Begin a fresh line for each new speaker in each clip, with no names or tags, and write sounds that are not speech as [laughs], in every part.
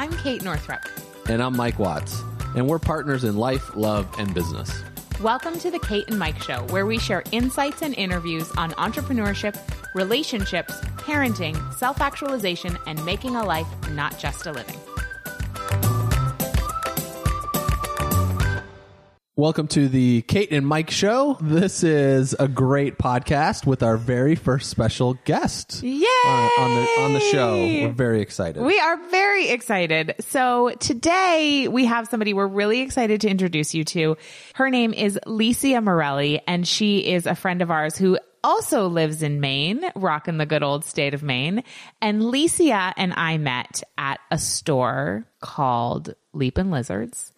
I'm Kate Northrup.
And I'm Mike Watts. And we're partners in life, love, and business.
Welcome to the Kate and Mike Show, where we share insights and interviews on entrepreneurship, relationships, parenting, self actualization, and making a life, not just a living.
Welcome to the Kate and Mike Show. This is a great podcast with our very first special guest
Yay!
uh, on the on the show. We're very excited.
We are very excited. So today we have somebody we're really excited to introduce you to. Her name is Licia Morelli, and she is a friend of ours who also lives in Maine, rocking the good old state of Maine. And Licia and I met at a store called Leapin' Lizards.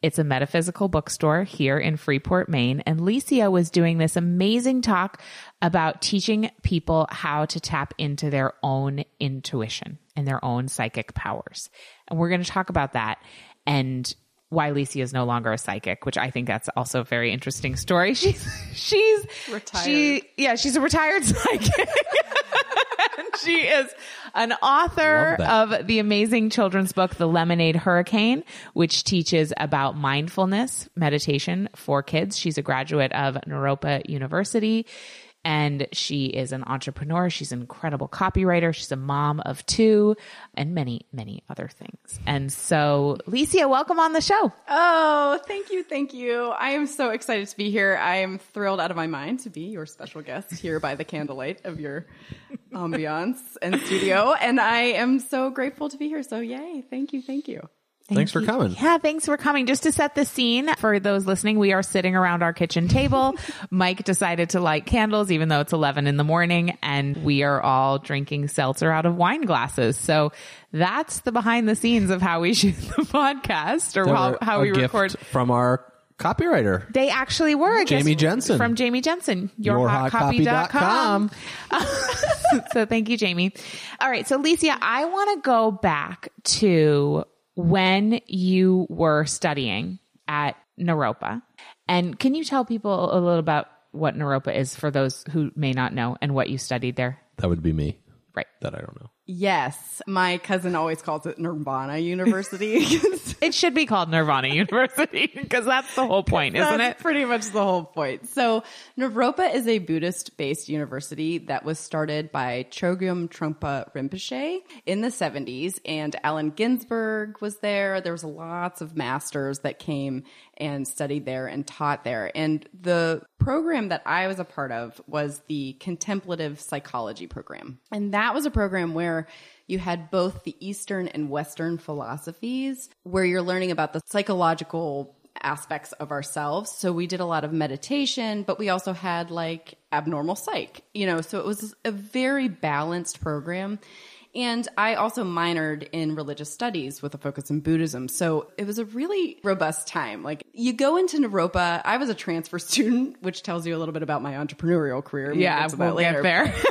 It's a metaphysical bookstore here in Freeport, Maine. And Licia was doing this amazing talk about teaching people how to tap into their own intuition and their own psychic powers. And we're going to talk about that and why Licia is no longer a psychic, which I think that's also a very interesting story. [laughs] She's, she's
Retired.
She, yeah, she's a retired [laughs] psychic. [laughs] [laughs] she is an author of the amazing children's book, The Lemonade Hurricane, which teaches about mindfulness meditation for kids. She's a graduate of Naropa University and she is an entrepreneur. She's an incredible copywriter. She's a mom of two and many, many other things. And so, Licia, welcome on the show.
Oh, thank you, thank you. I am so excited to be here. I am thrilled out of my mind to be your special guest here by the candlelight of your ambiance and studio. And I am so grateful to be here. So yay. Thank you, thank you.
Thanks for coming.
Yeah, thanks for coming. Just to set the scene for those listening, we are sitting around our kitchen table. [laughs] Mike decided to light candles, even though it's 11 in the morning, and we are all drinking seltzer out of wine glasses. So that's the behind the scenes of how we shoot [laughs] the podcast or how, we record.
from our copywriter.
They actually were. Guess,
Jamie Jensen.
From Jamie Jensen.
YourHotCopy.com.
Yourhotcopy.com. [laughs] so thank you, Jamie. All right. So Licia, I want to go back to when you were studying at Naropa. And can you tell people a little about what Naropa is for those who may not know and what you studied there?
That would be me.
Right.
That I don't know.
Yes. My cousin always calls it Nirvana University. [laughs]
It should be called Nirvana University [laughs] because that's the whole point, isn't
That's
it?
pretty much the whole point. So, Naropa is a Buddhist based university that was started by Chogyam Trungpa Rinpoche in the 70s. And Allen Ginsberg was there. There was lots of masters that came and studied there and taught there. And the program that I was a part of was the Contemplative Psychology program. And that was a program where you had both the Eastern and Western philosophies, where you're learning about the psychological aspects of ourselves. So we did a lot of meditation, but we also had like abnormal psych, you know, so it was a very balanced program. And I also minored in religious studies with a focus in Buddhism. So it was a really robust time. Like you go into Naropa, I was a transfer [laughs] student, which tells you a little bit about my entrepreneurial career.
Yeah, we'll get there. [laughs]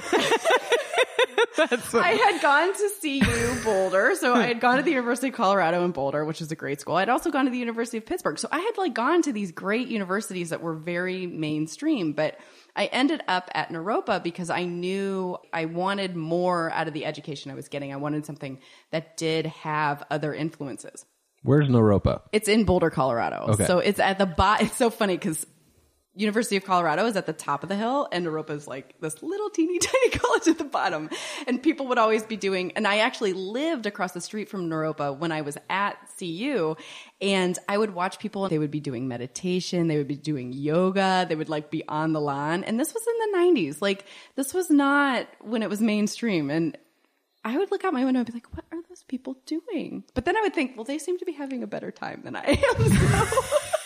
I had gone to CU Boulder. So I had gone to the University of Colorado in Boulder, which is a great school. I'd also gone to the University of Pittsburgh. So I had like gone to these great universities that were very mainstream, but I ended up at Naropa because I knew I wanted more out of the education I was getting. I wanted something that did have other influences.
Where's Naropa?
It's in Boulder, Colorado.
Okay.
So it's at the bottom. It's so funny because University of Colorado is at the top of the hill and Naropa is like this little teeny [laughs] tiny college at the bottom. And people would always be doing, and I actually lived across the street from Naropa when I was at CU and I would watch people, they would be doing meditation, they would be doing yoga, they would like be on the lawn. And this was in the 90s. Like this was not when it was mainstream. And I would look out my window and be like, what are those people doing? But then I would think, well, they seem to be having a better time than I am. [laughs] So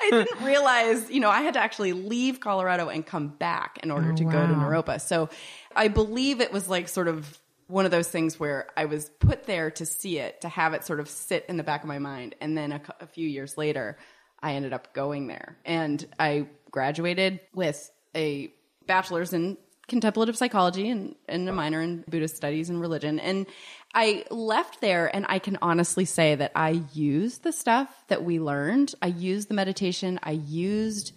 I didn't realize, you know, I had to actually leave Colorado and come back in order oh, to go to. Naropa. So I believe it was like sort of one of those things where I was put there to see it, to have it sort of sit in the back of my mind. And then a, a few years later, I ended up going there and I graduated with a bachelor's in contemplative psychology and, and a minor in Buddhist studies and religion. And I left there and I can honestly say that I used the stuff that we learned. I used the meditation. I used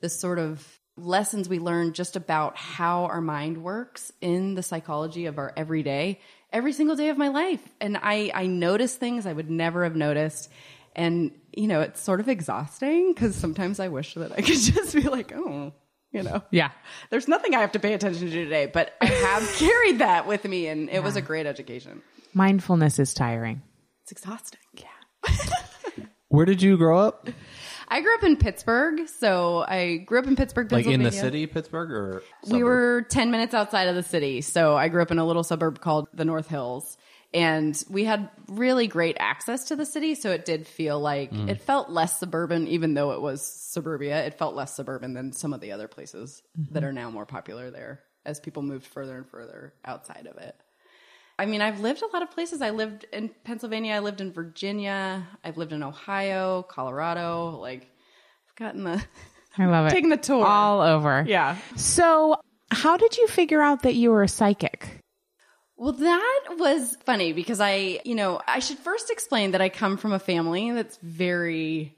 the sort of lessons we learned just about how our mind works in the psychology of our everyday every single day of my life. And I, I notice things I would never have noticed. And, you know, it's sort of exhausting because sometimes I wish that I [laughs] could just be like, oh, you know,
Yeah.
there's nothing I have to pay attention to today, but I have [laughs] carried that with me and it was a great education.
Mindfulness is tiring.
It's exhausting. Yeah. [laughs]
Where did you grow up?
I grew up in Pittsburgh. So I grew up in Pittsburgh,
Like in
Pennsylvania.
the city, Pittsburgh, or
We
suburb?
were 10 minutes outside of the city. So I grew up in a little suburb called the North Hills. And we had really great access to the city. So it did feel like mm. it felt less suburban, even though it was suburbia. It felt less suburban than some of the other places that mm-hmm. are now more popular there as people moved further and further outside of it. I mean, I've lived a lot of places. I lived in Pennsylvania. I lived in Virginia. I've lived in Ohio, Colorado. Like, I've gotten the
I love it.
taking the tour.
all over.
yeah.
So, how did you figure out that you were a psychic?
Well, that was funny because I, you know, I should first explain that I come from a family that's very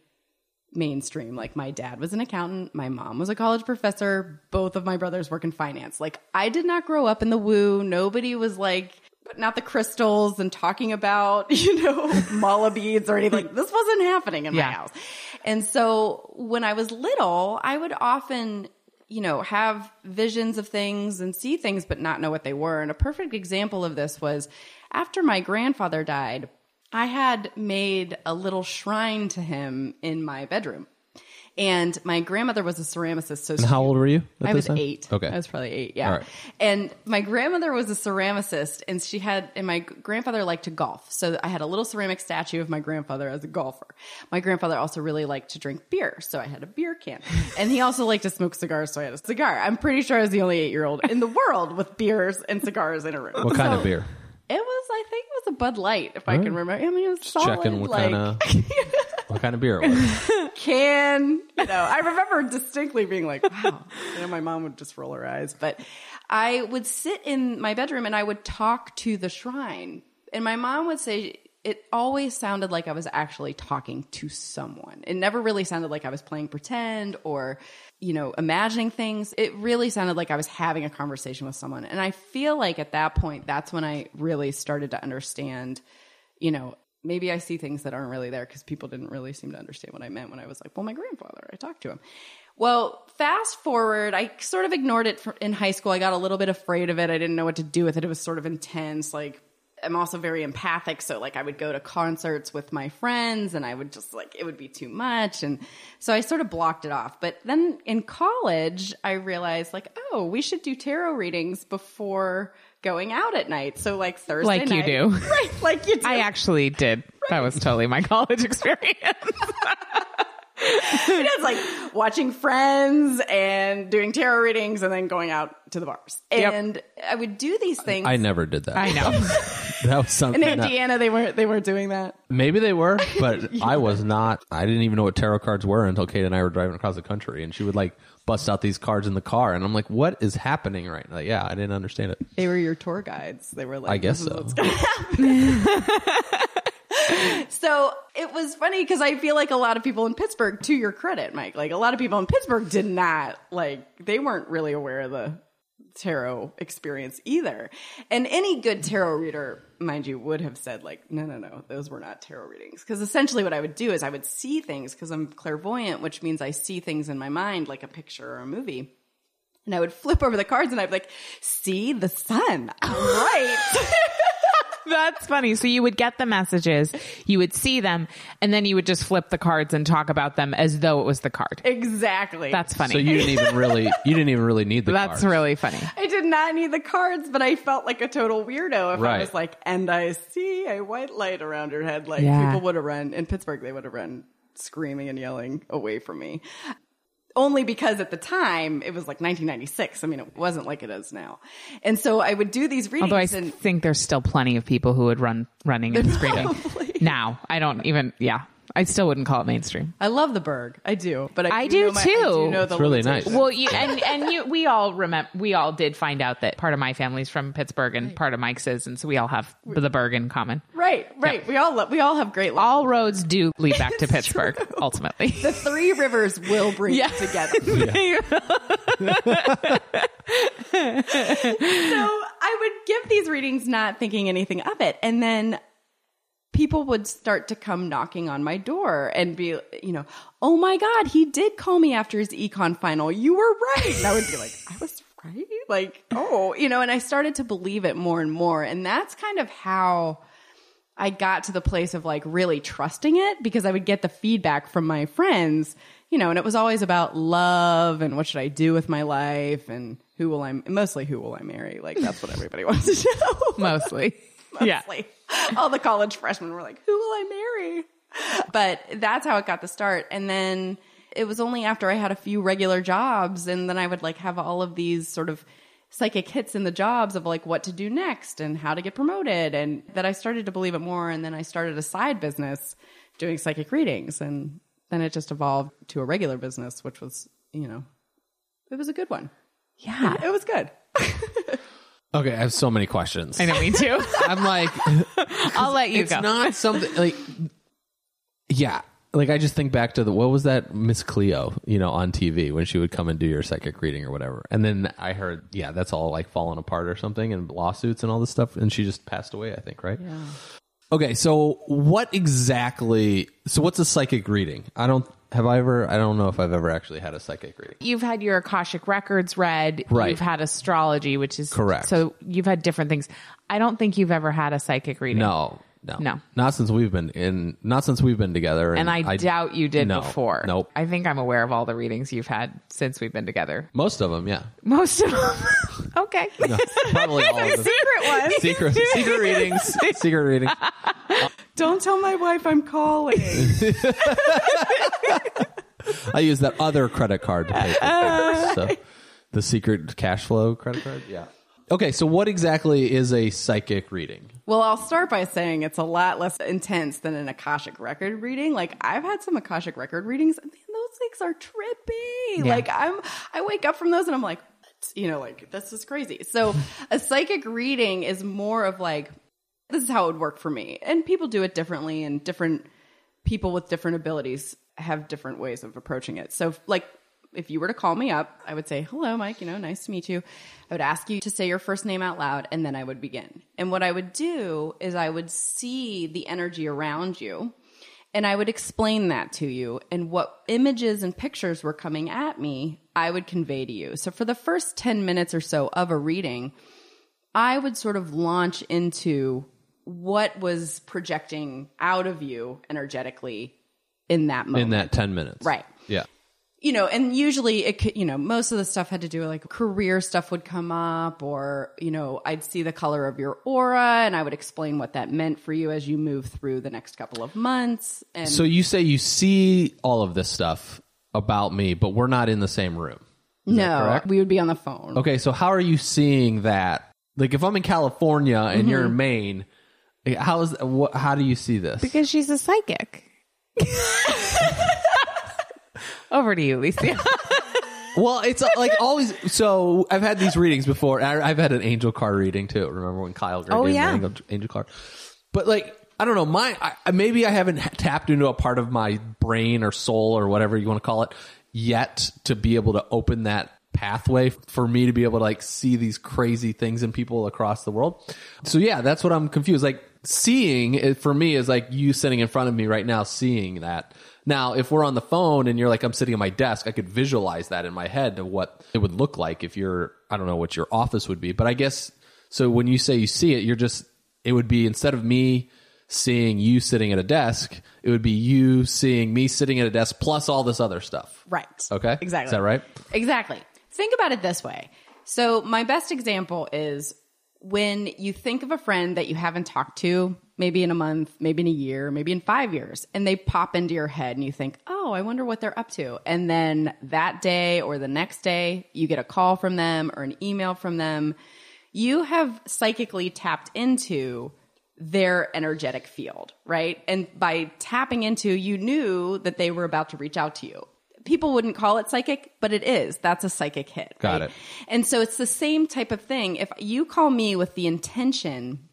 mainstream. Like my dad was an accountant, my mom was a college professor, both of my brothers work in finance. Like I did not grow up in the woo. Nobody was like putting out the crystals and talking about, [laughs] you know, mala beads or anything. This wasn't happening in my house. And so when I was little, I would often you know, have visions of things and see things, but not know what they were. And a perfect example of this was after my grandfather died, I had made a little shrine to him in my bedroom. And my grandmother was a ceramicist. So
And how old were you? at
I was
time?
eight.
Okay.
I was probably eight. Yeah.
All right.
And my grandmother was a ceramicist, and she had, and my grandfather liked to golf. So I had a little ceramic statue of my grandfather as a golfer. My grandfather also really liked to drink beer, so I had a beer can. And he also liked to smoke cigars, so I had a cigar. I'm pretty sure I was the only eight year old in the world with beers and cigars in a room.
What kind of beer?
It was, I think, it was a Bud Light, if I can remember. I mean, it was solid.
Checking what
like,
kind [laughs] of what kind of beer it was. [laughs]
can. You know, I remember distinctly being like, wow. [laughs] You know, my mom would just roll her eyes. But I would sit in my bedroom and I would talk to the shrine. And my mom would say, it always sounded like I was actually talking to someone. It never really sounded like I was playing pretend or, you know, imagining things. It really sounded like I was having a conversation with someone. And I feel like at that point, that's when I really started to understand, you know, maybe I see things that aren't really there because people didn't really seem to understand what I meant when I was like, well, my grandfather, I talked to him. Well, fast forward, I sort of ignored it in high school. I got a little bit afraid of it. I didn't know what to do with it. It was sort of intense. Like, I'm also very empathic. So, like, I would go to concerts with my friends and I would just, like, it would be too much. And so I sort of blocked it off. But then in college, I realized, like, oh, we should do tarot readings before going out at night. So, like, Thursday
Like you do. [laughs]
Right. Like you do.
I actually did. That was totally my [laughs] college experience. [laughs]
it's like watching Friends and doing tarot readings and then going out to the bars.
Yep.
And I would do these things.
I never did that.
I know. [laughs]
That was something.
in
that-
Indiana, they weren't they weren't doing that.
maybe they were, [laughs] but I was not. I didn't even know what tarot cards were until Kate and I were driving across the country, and she would like bust out these cards in the car, and I'm like, "What is happening right now?" Yeah, I didn't understand it.
They were your tour guides. They were like,
I guess so.
what's gonna happen." [laughs] so it was funny because I feel like a lot of people in Pittsburgh, to your credit, Mike, like a lot of people in Pittsburgh did not like they weren't really aware of the tarot experience either. And any good tarot reader, mind you, would have said like, no, no, no, those were not tarot readings. Because essentially what I would do is I would see things because I'm clairvoyant, which means I see things in my mind like a picture or a movie. And I would flip over the cards and I'd be like, see the sun. [laughs] I'm right. [laughs]
That's funny. So you would get the messages, you would see them, and then you would just flip the cards and talk about them as though it was the card.
exactly.
That's funny.
So you didn't even really, you didn't even really need the
That's
cards.
really funny.
I did not need the cards, but I felt like a total weirdo if I was like, and I see a white light around your head. Like
Yeah.
people would have run in Pittsburgh, they would have run screaming and yelling away from me. Only because at the time it was like 1996. I mean, it wasn't like it is now. And so I would do these readings
Although I
and
think there's still plenty of people who would run running and [laughs] screaming. Now, I don't even. Yeah, I still wouldn't call it mainstream.
I love the Burgh. I do, but I,
I
do
do
know my- I
too.
do know the
It's really nice.
Well, you and and you, we all remember. We all did find out that part of my family's from Pittsburgh and part of Mike's is, and so we all have the Burgh in common.
Right, right. We all lo- we all have great. Love.
All roads do lead back to [laughs] Pittsburgh ultimately. [laughs]
the three rivers will bring
Yeah.
together. [laughs] So I I would give these readings not thinking anything of it. And then people would start to come knocking on my door and be, you know, oh my God, he did call me after his econ final. You were right. And I would be like, I was right. Like, oh, you know, and I started to believe it more and more. And that's kind of how I got to the place of like really trusting it because I would get the feedback from my friends, you know, and it was always about love and what should I do with my life and who will I, mostly who will I marry? Like, that's what everybody [laughs] wants to know.
Mostly. [laughs] Yeah. [laughs]
All the college freshmen were like, who will I marry? But that's how it got the start. And then it was only after I had a few regular jobs and then I would like have all of these sort of psychic hits in the jobs of like what to do next and how to get promoted and that I started to believe it more and then I started a side business doing psychic readings and then it just evolved to a regular business which was, you know, it was a good one.
Yeah.
It was good. [laughs]
Okay, I have so many questions.
I know, me too. [laughs]
I'm like, [laughs]
I'll let you go.
it's
go.
not something like, yeah. Like I just think back to the what was that Miss Cleo, you know, on TV when she would come and do your psychic reading or whatever. And then I heard, yeah, that's all like falling apart or something and lawsuits and all this stuff. And she just passed away, I think, right? Yeah. Okay, so what exactly? So what's a psychic reading? I don't have I ever. I don't know if I've ever actually had a psychic reading.
You've had your Akashic records read.
Right.
You've had astrology, which is
Correct.
So you've had different things. I don't think you've ever had a psychic reading.
No, no,
No.
not since we've been in. Not since we've been together.
And I, doubt you did
no,
before.
Nope.
I think I'm aware of all the readings you've had since we've been together.
Most of them, yeah.
Most of them. [laughs] okay.
Probably all of them.
Secret ones.
Secret, secret readings. Secret readings.
Don't tell my wife I'm calling. [laughs]
I use that other credit card to pay for things. So the secret cash flow credit card. Yeah. Okay, so what exactly is a psychic reading?
Well, I'll start by saying it's a lot less intense than an Akashic record reading. Like I've had some Akashic record readings, and man, those things are trippy.
Yeah.
Like I'm, I wake up from those and I'm like? You know, like this is crazy. So a psychic reading is more of like, this is how it would work for me, and people do it differently, and different people with different abilities have different ways of approaching it. So, like, if you were to call me up, I would say, Hello, Mike, you know, nice to meet you. I would ask you to say your first name out loud, and then I would begin. And what I would do is I would see the energy around you, and I would explain that to you. And what images and pictures were coming at me, I would convey to you. So, for the first 10 minutes or so of a reading, I would sort of launch into what was projecting out of you energetically in that moment.
In that 10 minutes.
Right.
Yeah.
You know, and usually it could, you know, most of the stuff had to do with like career stuff would come up or, you know, I'd see the color of your aura and I would explain what that meant for you as you move through the next couple of months. And
So you say you see all of this stuff about me, but we're not in the same room.
no, we would be on the phone.
Okay, so how are you seeing that? Like if I'm in California and you're in mm-hmm. Maine, eh, how is what, how do you see this?
Because she's a psychic. [laughs] Over to you, Licia. [laughs]
Well, it's uh, like always. So I've had these readings before. I, I've had an angel card reading too. Remember when Kyle Gray
Oh,
gave
yeah.
an angel, angel card? But like, I don't know. My I, maybe I haven't tapped into a part of my brain or soul or whatever you want to call it yet to be able to open that pathway for me to be able to like see these crazy things in people across the world. So yeah, that's what I'm confused. Like seeing it for me is like you sitting in front of me right now, seeing that. Now, if we're on the phone and you're like, I'm sitting at my desk, I could visualize that in my head of what it would look like if you're, I don't know what your office would be, but I guess, so when you say you see it, you're just, it would be instead of me seeing you sitting at a desk, it would be you seeing me sitting at a desk plus all this other stuff.
Right.
Okay.
Exactly.
Is that right?
Exactly. Think about it this way. So, my best example is when you think of a friend that you haven't talked to, maybe in a month, maybe in a year, maybe in five years, and they pop into your head and you think, oh, I wonder what they're up to. And then that day or the next day, you get a call from them or an email from them. You have psychically tapped into their energetic field, right? And by tapping into, you knew that they were about to reach out to you. People wouldn't call it psychic, but it is. That's a psychic hit.
Got
right?
it.
And so it's the same type of thing. If you call me with the intention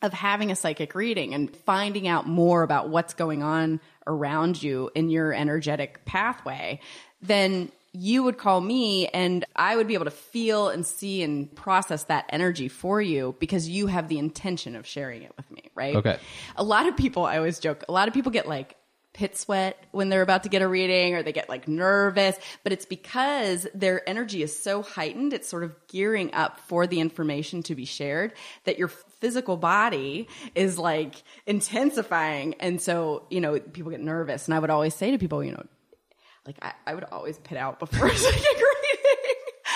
of having a psychic reading and finding out more about what's going on around you in your energetic pathway, then you would call me and I would be able to feel and see and process that energy for you because you have the intention of sharing it with me, right?
Okay.
A lot of people, I always joke, a lot of people get like pit sweat when they're about to get a reading or they get like nervous, but it's because their energy is so heightened. It's sort of gearing up for the information to be shared that your physical body is like intensifying. And so, you know, people get nervous. And I would always say to people, you know, like I, I would always pit out before [laughs] a psychic reading.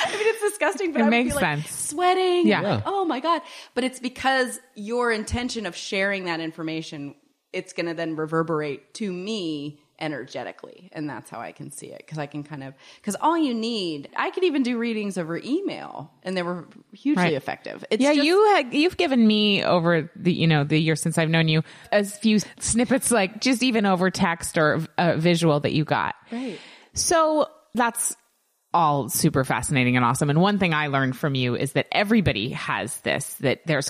I mean, it's disgusting, but
It
I would
makes
be, like,
sense.
sweating.
Yeah.
like, oh my god! But it's because your intention of sharing that information, it's going to then reverberate to me energetically, and that's how I can see it because I can kind of because all you need, I could even do readings over email, and they were hugely
Right.
effective. It's
yeah,
just-
you had, you've given me over the you know the year since I've known you a few snippets, like just even over text or uh, visual that you got.
Right.
So that's all super fascinating and awesome. And one thing I learned from you is that everybody has this. That there's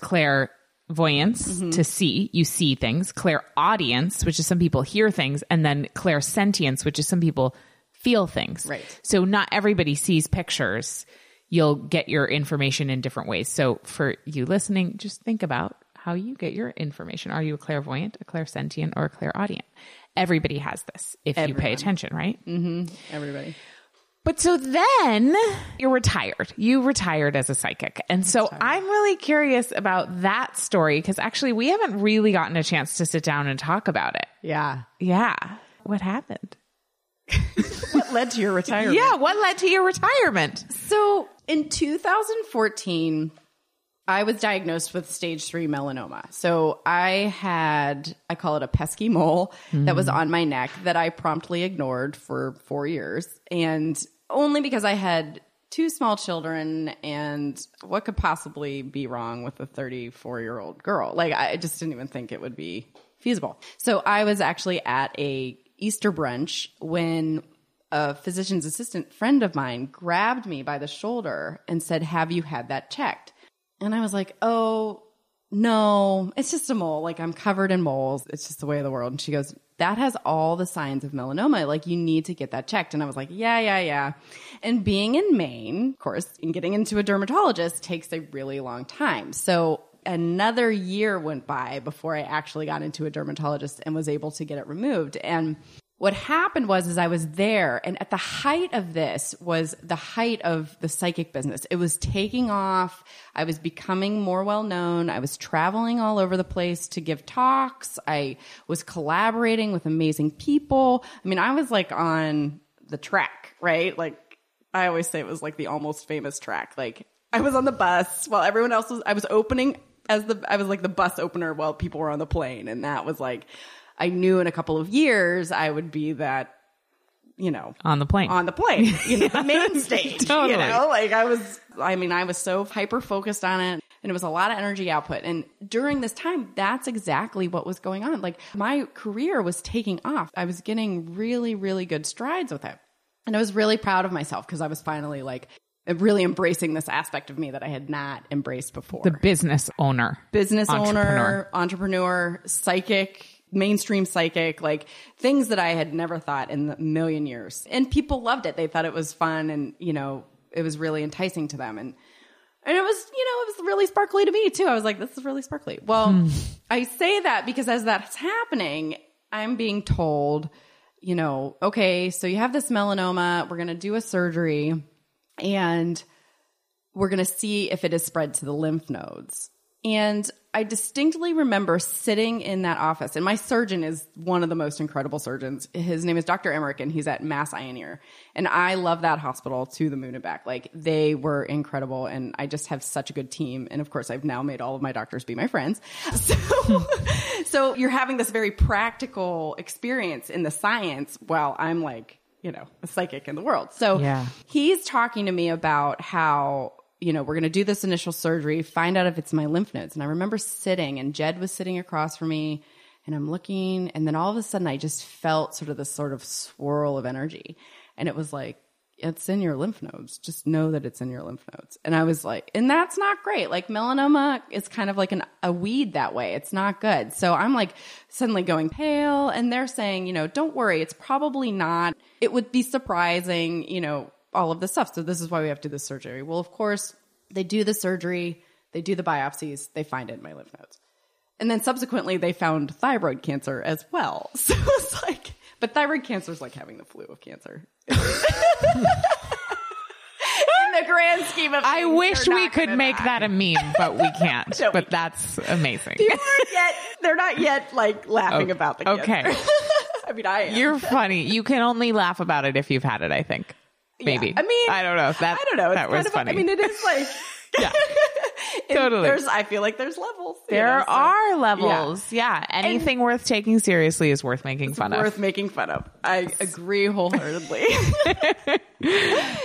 clairvoyance
Mm-hmm.
to see, you see things. Clairaudience, which is some people hear things, and then clairsentience, which is some people feel things.
Right.
So not everybody sees pictures. You'll get your information in different ways. So for you listening, just think about how you get your information. Are you a clairvoyant, a clairsentient, or a clairaudient? Everybody has this if you pay attention, right? mm-hmm.
everybody.
But so then you're retired. You retired as a psychic. And so I'm really curious about that story because actually we haven't really gotten a chance to sit down and talk about it.
Yeah.
Yeah. What happened? [laughs]
What led to your retirement?
Yeah. What led to your retirement?
So in 2014, I was diagnosed with stage three melanoma. So I had, I call it a pesky mole that was mm-hmm. on my neck that I promptly ignored for four years. And only because I had two small children and what could possibly be wrong with a 34 year old girl? Like, I just didn't even think it would be feasible. So I was actually at a Easter brunch when a physician's assistant friend of mine grabbed me by the shoulder and said, Have you had that checked? And I was like, Oh, no, it's just a mole. Like I'm covered in moles. It's just the way of the world. And she goes, That has all the signs of melanoma. Like you need to get that checked. And I was like, Yeah, yeah, yeah. And being in Maine, of course, and getting into a dermatologist takes a really long time. So another year went by before I actually got into a dermatologist and was able to get it removed. And what happened was is I was there and at the height of this was the height of the psychic business. It was taking off. I was becoming more well known. I was traveling all over the place to give talks. I was collaborating with amazing people. I mean, I was like on the track, right? Like I always say it was like the almost famous track. Like I was on the bus while everyone else was I was opening as the I was like the bus opener while people were on the plane and that was like I knew in a couple of years I would be that you know
On the plane.
on the plane, you know, the [laughs] main stage,
Totally.
you know, like I was, I mean, I was so hyper focused on it and it was a lot of energy output. And during this time, that's exactly what was going on. Like my career was taking off. I was getting really, really good strides with it. And I was really proud of myself because I was finally like really embracing this aspect of me that I had not embraced before.
the business owner.
Business
Entrepreneur.
owner, entrepreneur, psychic, mainstream psychic, like things that I had never thought in a million years. And people loved it. They thought it was fun and, you know, it was really enticing to them. And and it was, you know, it was really sparkly to me too. I was like, this is really sparkly. Well, hmm. I say that because as that's happening, I'm being told, you know, okay, so you have this melanoma, we're going to do a surgery and we're going to see if it is spread to the lymph nodes. And I distinctly remember sitting in that office, and my surgeon is one of the most incredible surgeons. His name is Dr. Emmerich, and he's at Mass Eye and Ear. And I love that hospital to the moon and back. Like, they were incredible, and I just have such a good team. And of course, I've now made all of my doctors be my friends. [laughs] So, [laughs] so you're having this very practical experience in the science while I'm like, you know, a psychic in the world. So
Yeah.
he's talking to me about how you know we're going to do this initial surgery find out if it's my lymph nodes. And i remember sitting and jed was sitting across from me and i'm looking and then all of a sudden i just felt sort of this sort of swirl of energy. And it was like it's in your lymph nodes. Just know that it's in your lymph nodes. And i was like and that's not great. Like melanoma is kind of like an, a weed that way. It's not good. So i'm like suddenly going pale and they're saying you know don't worry. It's probably not. It would be surprising you know all of this stuff. So this is why we have to do this surgery. Well, of course, they do the surgery, they do the biopsies, they find it in my lymph nodes. And then subsequently they found thyroid cancer as well. [laughs] So it's like, but thyroid cancer is like having the flu of cancer. [laughs] in the grand scheme of
I
things,
wish we
not
could make
die.
that a meme, but we can't. [laughs]
No, we
but that's amazing.
People aren't yet, they're not yet like laughing
Oh,
about the
okay.
I mean, I am.
You're funny. You can only laugh about it if you've had it, I think. Maybe.
Yeah. I mean,
I don't know. That,
I don't know. It's
that was
kind of,
funny.
I mean, it is like, [laughs]
yeah. [laughs] Totally.
There's, I feel like there's levels.
There
know, so
are levels. Yeah. Anything worth taking seriously is worth making fun
Worth
of.
Worth making fun of. I agree wholeheartedly. [laughs]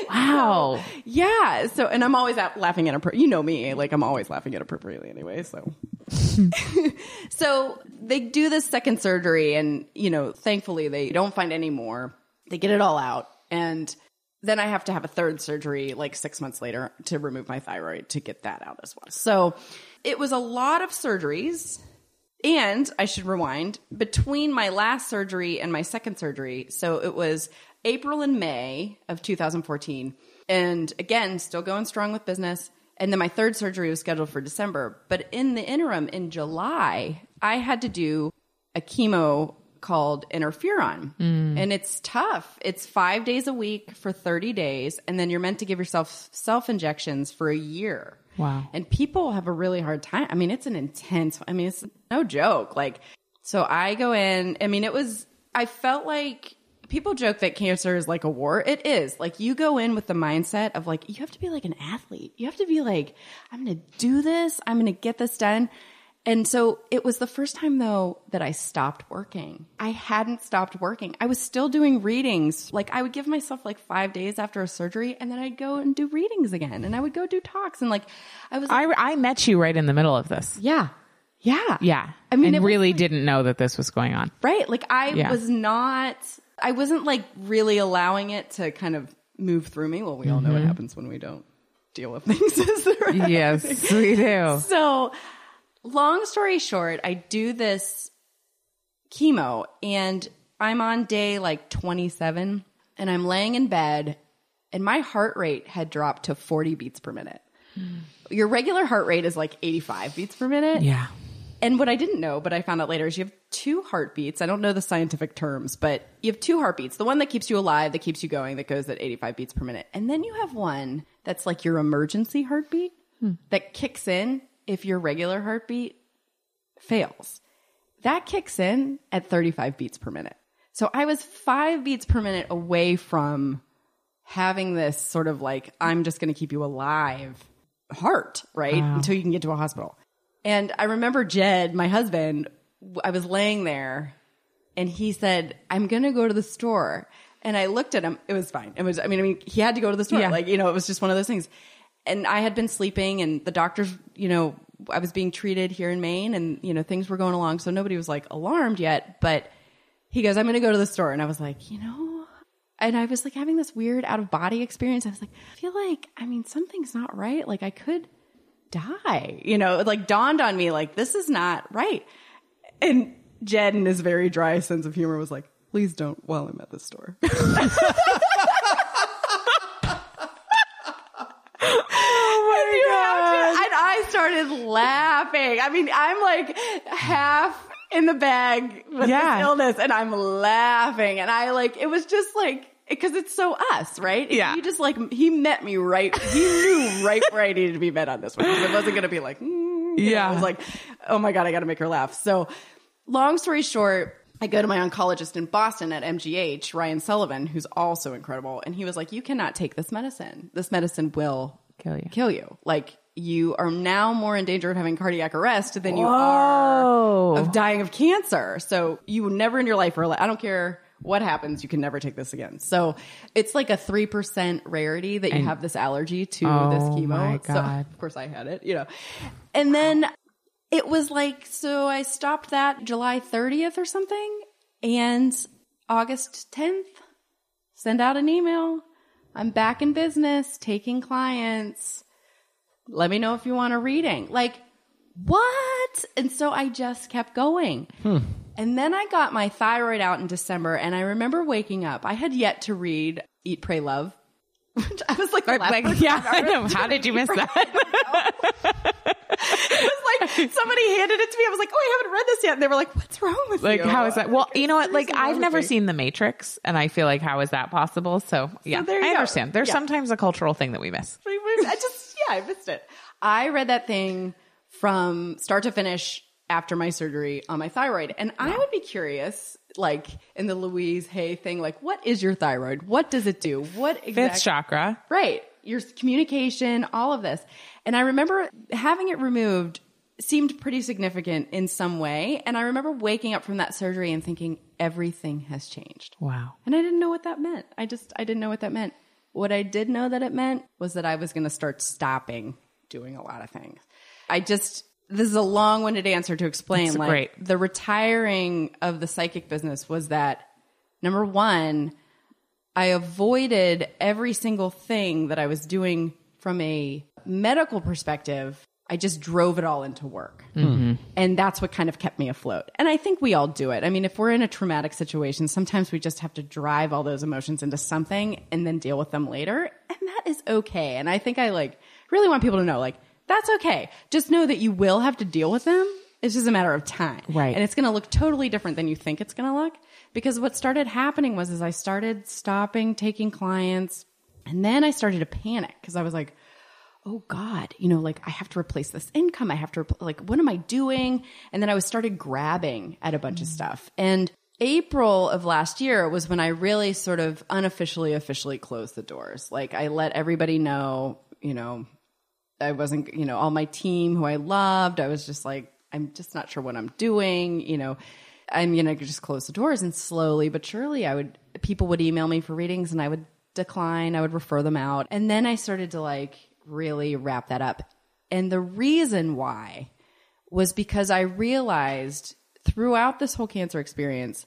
Wow.
yeah. So, and I'm always out laughing at, a you know me, like I'm always laughing inappropriately anyway. So, so they do this second surgery and, you know, thankfully they don't find any more. They get it all out. And then I have to have a third surgery like six months later to remove my thyroid to get that out as well. So it was a lot of surgeries. And I should rewind between my last surgery and my second surgery. So it was April and May of 2014. And again, still going strong with business. And then my third surgery was scheduled for December. But in the interim, in July, I had to do a chemo called interferon. Mm. And it's tough. It's five days a week for 30 days. And then you're meant to give yourself self injections for a year.
Wow.
And people have a really hard time. I mean, it's an intense, I mean, it's no joke. Like, so I go in, I mean, it was, I felt like people joke that cancer is like a war. It is. Like, you go in with the mindset of like, you have to be like an athlete. You have to be like, I'm going to do this, I'm going to get this done. And so it was the first time though that I stopped working. I hadn't stopped working. I was still doing readings. Like I would give myself like five days after a surgery and then I'd go and do readings again and I would go do talks and like I was
I, I met you right in the middle of this.
yeah. Yeah.
Yeah.
I mean,
and really
like-
didn't know that this was going on.
Right. Like I
Yeah.
was not, I wasn't like really allowing it to kind of move through me. Well, we all know
Mm-hmm.
what happens when we don't deal with things [laughs] as they're
Yes, we do.
So, long story short, I do this chemo and I'm on day like 27 and I'm laying in bed and my heart rate had dropped to 40 beats per minute. Hmm. Your regular heart rate is like 85 beats per minute.
Yeah.
And what I didn't know, but I found out later, is you have two heartbeats. I don't know the scientific terms, but you have two heartbeats. The one that keeps you alive, that keeps you going, that goes at 85 beats per minute. And then you have one that's like your emergency heartbeat hmm. that kicks in if your regular heartbeat fails. That kicks in at 35 beats per minute. So I was five beats per minute away from having this sort of like, I'm just going to keep you alive heart, right? Until you can get to a hospital. And I remember Jed, my husband, I was laying there and he said, I'm going to go to the store. And I looked at him. It was fine. It was, I mean, I mean, he had to go to the store.
Yeah.
Like, you know, it was just one of those things. And I had been sleeping and the doctors, you know, I was being treated here in Maine and, you know, things were going along. So nobody was like alarmed yet. But he goes, I'm going to go to the store. And I was like, you know, and I was like having this weird out of body experience. I was like, I feel like, I mean, something's not right. Like I could die, you know, it like dawned on me, like, this is not right. And Jed, in his very dry sense of humor, was like, please don't while I'm at the store. [laughs]
Oh my
and I started laughing. I mean, I'm like half in the bag with
Yeah.
this illness and I'm laughing. And I like, it was just like, because it's so us, right?
Yeah.
He just like, he met me right, he knew right where I needed to be met on this one. It wasn't going to be like, mm, you know,
Yeah.
I was like, oh my God, I got to make her laugh. So long story short, I go to my oncologist in Boston at MGH, Ryan Sullivan, who's also incredible. And he was like, you cannot take this medicine. This medicine will
Kill you.
kill you. Like you are now more in danger of having cardiac arrest than you
Whoa.
are of dying of cancer. So you never in your life are like, I don't care what happens, you can never take this again. So it's like a 3% rarity that you
And-
have this allergy to
Oh
this chemo.
my
So
God.
of course I had it, you know. And then it was like, so I stopped that July 30th or something and August 10th, send out an email. I'm back in business, taking clients. Let me know if you want a reading. Like, what? And so I just kept going. Hmm. And then I got my thyroid out in December, and I remember waking up. I had yet to read Eat, Pray, Love. [laughs] I was like, the
like, yeah,
I've
I
ever
know. How did you miss [laughs] that? [laughs]
it was like somebody handed it to me. I was like, oh, I haven't read this yet. And they were like, what's wrong with
Like,
you?
Like, how is that? Well, you know what? Like, I've never
me.
seen The Matrix, and I feel like, how is that possible? So, yeah,
there you
I
go.
understand. There's
Yeah.
sometimes a cultural thing that we miss.
I just, yeah, I missed it. I read that thing from start to finish after my surgery on my thyroid. And I would be curious, like in the Louise Hay thing, like, what is your thyroid? What does it do? What exactly?
Fifth chakra.
Right. Your communication, all of this. And I remember having it removed seemed pretty significant in some way. And I remember waking up from that surgery and thinking everything has changed.
Wow.
And I didn't know what that meant. I just, I didn't know what that meant. What I did know that it meant was that I was going to start stopping doing a lot of things. I just, this is a long winded answer to explain.
It's
like
great.
the retiring of the psychic business was that number one, I avoided every single thing that I was doing from a medical perspective. I just drove it all into work. Mm-hmm. And that's what kind of kept me afloat. And I think we all do it. I mean, if we're in a traumatic situation, sometimes we just have to drive all those emotions into something and then deal with them later. And that is okay. And I think I like really want people to know like, that's okay. Just know that you will have to deal with them. It's just a matter of time.
Right.
And it's going to look totally different than you think it's going to look. Because what started happening was, is I started stopping taking clients and then I started to panic because I was like, oh God, you know, like I have to replace this income. I have to, repl- like, what am I doing? And then I was started grabbing at a bunch of mm. stuff. And April of last year was when I really sort of unofficially, officially closed the doors. Like I let everybody know, you know, I wasn't, you know, all my team who I loved, I was just like, I'm just not sure what I'm doing, you know. I'm gonna just close the doors and slowly but surely I would people would email me for readings and I would decline, I would refer them out. And then I started to like really wrap that up. And the reason why was because I realized throughout this whole cancer experience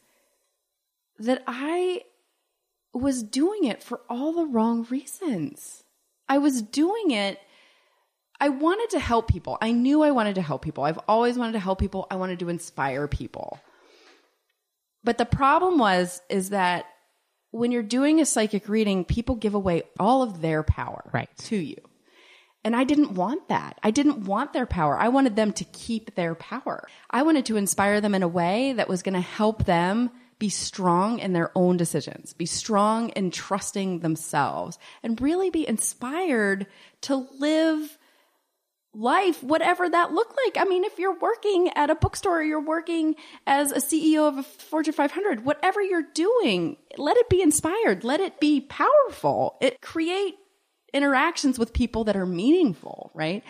that I was doing it for all the wrong reasons. I was doing it I wanted to help people. I knew I wanted to help people. I've always wanted to help people. I wanted to inspire people. But the problem was is that when you're doing a psychic reading, people give away all of their power
Right.
to you. And I didn't want that. I didn't want their power. I wanted them to keep their power. I wanted to inspire them in a way that was going to help them be strong in their own decisions, be strong in trusting themselves, and really be inspired to live life, whatever that looked like. I mean, if you're working at a bookstore, you're working as a CEO of a Fortune 500, whatever you're doing, let it be inspired. Let it be powerful. It create interactions with people that are meaningful, right?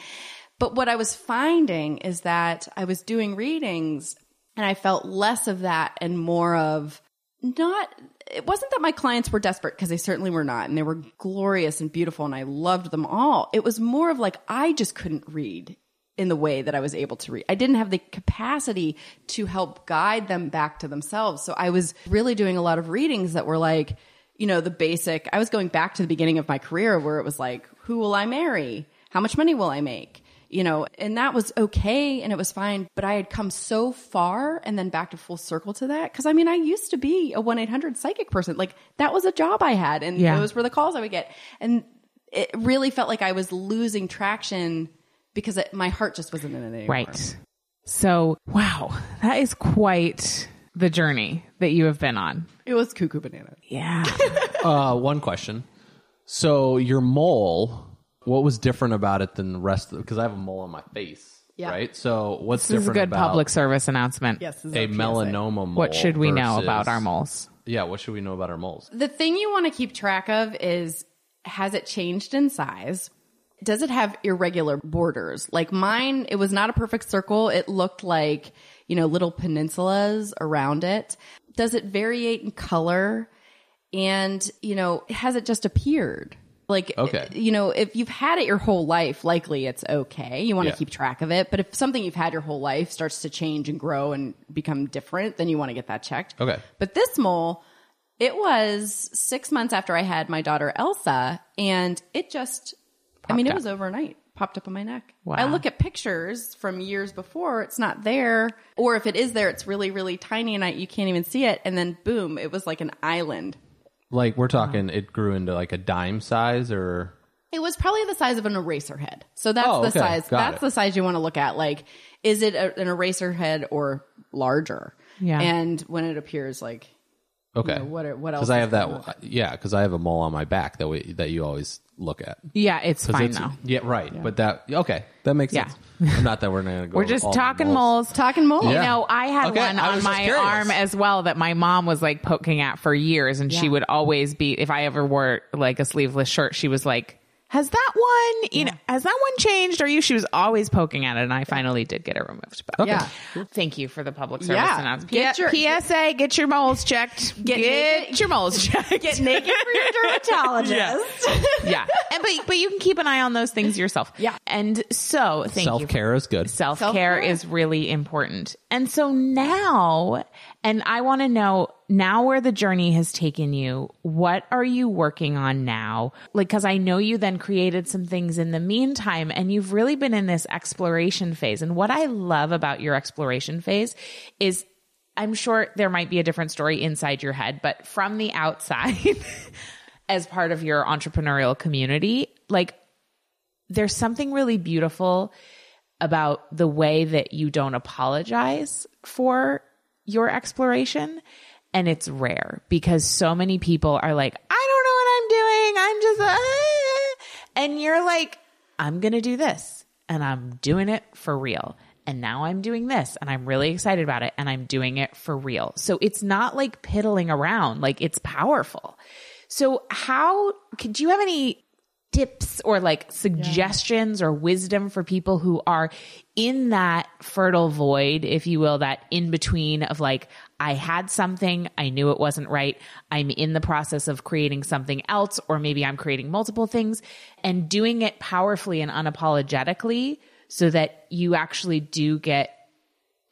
But what I was finding is that I was doing readings and I felt less of that and more of not it wasn't that my clients were desperate because they certainly were not and they were glorious and beautiful and I loved them all. It was more of like I just couldn't read in the way that I was able to read. I didn't have the capacity to help guide them back to themselves. So I was really doing a lot of readings that were like, you know, the basic. I was going back to the beginning of my career where it was like, who will I marry? How much money will I make? You know, and that was okay and it was fine. But I had come so far and then back to full circle to that. Cause I mean, I used to be a 1 800 psychic person. Like that was a job I had and
Yeah.
those were the calls I would get. And it really felt like I was losing traction because it, my heart just wasn't in it anymore.
Right. So, wow, that is quite the journey that you have been on.
It was cuckoo banana.
Yeah. [laughs]
Uh, one question. So your mole, what was different about it than the rest of because I have a mole on my face,
Yeah.
right? So what's
this is a
different
good
about
public service announcement.
Yes. this is
a
PSA.
melanoma mole?
What should we know
versus-
about our moles?
Yeah, what should we know about our moles?
The thing you want to keep track of is has it changed in size? Does it have irregular borders? Like mine, it was not a perfect circle. It looked like, you know, little peninsulas around it. Does it variate in color? And, you know, has it just appeared? Like,
Okay.
you know, if you've had it your whole life, likely it's okay. You want to
Yeah.
keep track of it. But if something you've had your whole life starts to change and grow and become different, then you want to get that checked.
Okay.
But this mole, it was six months after I had my daughter Elsa, and it just, I mean, it was overnight. Popped up on my neck.
Wow.
I look at pictures from years before, it's not there. Or if it is there, it's really, really tiny and I, you can't even see it. And then boom, it was like an island
Like we're talking, it grew into like a dime size, or
It was probably the size of an eraser head. So that's
Oh,
the
okay.
size.
Got
that's
it.
the size you want to look at. Like, is it a, an eraser head or larger?
Yeah.
And when it appears, like,
okay,
know, what are- what else
Because I have that. Yeah, because I have a mole on my back that we that you always look at.
Yeah, it's
'Cause
fine
it's-
though.
Yeah, right. But that okay, that makes
Yeah.
sense. Not that we're not gonna go. [laughs]
We're just
all
talking
moles.
moles.
talking mold.
You know, I had
Okay,
one
I
on
was just
my
curious.
arm as well that my mom was like poking at for years. And she
Yeah.
would always be, if I ever wore like a sleeveless shirt, she was like, has that one, you know, has that one changed? Are you? She was always poking at it. And I finally did get it removed. But
Yeah.
thank you for the public service
Yeah.
announcement.
Get your-
PSA, get your moles checked. Get,
naked-
your moles checked.
Get naked for your dermatologist. [laughs]
yeah. And but but you can keep an eye on those things yourself.
Yeah.
And so thank you.
Self care is good.
Self care
Self-care.
is really important. And so now, and I want to know now where the journey has taken you, what are you working on now? Like, cause I know you then created some things in the meantime and you've really been in this exploration phase. And what I love about your exploration phase is I'm sure there might be a different story inside your head, but from the outside, [laughs] as part of your entrepreneurial community, like there's something really beautiful about the way that you don't apologize for your exploration. And it's rare because so many people are like, I don't know what I'm doing. I'm just, ah." and you're like, I'm going to do this and I'm doing it for real. And now I'm doing this and I'm really excited about it and I'm doing it for real. So it's not like piddling around, like it's powerful. So how could you have any tips or like suggestions or wisdom for people who are in that fertile void, if you will, that in between of like, I had something, I knew it wasn't right. I'm in the process of creating something else, or maybe I'm creating multiple things and doing it powerfully and unapologetically so that you actually do get,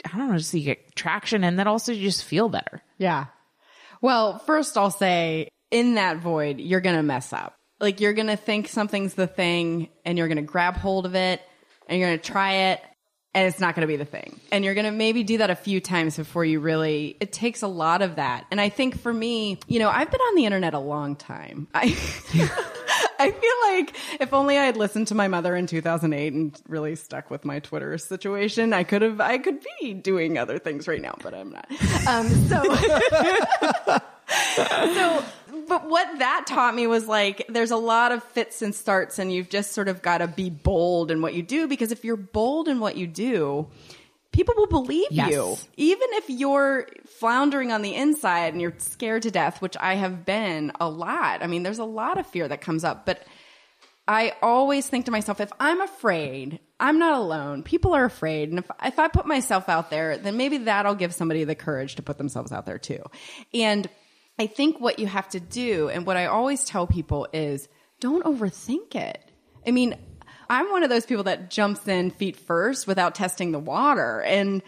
I don't know, just so you get traction and then also you just feel better.
Yeah. Well, first I'll say in that void, you're going to mess up. Like you're going to think something's the thing and you're going to grab hold of it and you're going to try it and it's not going to be the thing. And you're going to maybe do that a few times before you really, it takes a lot of that. And I think for me, you know, I've been on the internet a long time. [laughs] I, I feel like if only I had listened to my mother in 2008 and really stuck with my Twitter situation, I could have, I could be doing other things right now, but I'm not. Um, so, [laughs] so, but what that taught me was like, there's a lot of fits and starts, and you've just sort of got to be bold in what you do because if you're bold in what you do, people will believe
Yes.
you. Even if you're floundering on the inside and you're scared to death, which I have been a lot. I mean, there's a lot of fear that comes up, but I always think to myself, if I'm afraid, I'm not alone. People are afraid. And if, if I put myself out there, then maybe that'll give somebody the courage to put themselves out there too. And I think what you have to do, and what I always tell people is don't overthink it. I mean, I'm one of those people that jumps in feet first without testing the water. And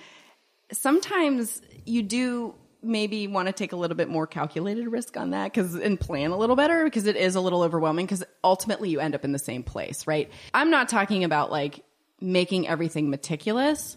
sometimes you do maybe want to take a little bit more calculated risk on that because and plan a little better because it is a little overwhelming because ultimately you end up in the same place, right? I'm not talking about like making everything meticulous.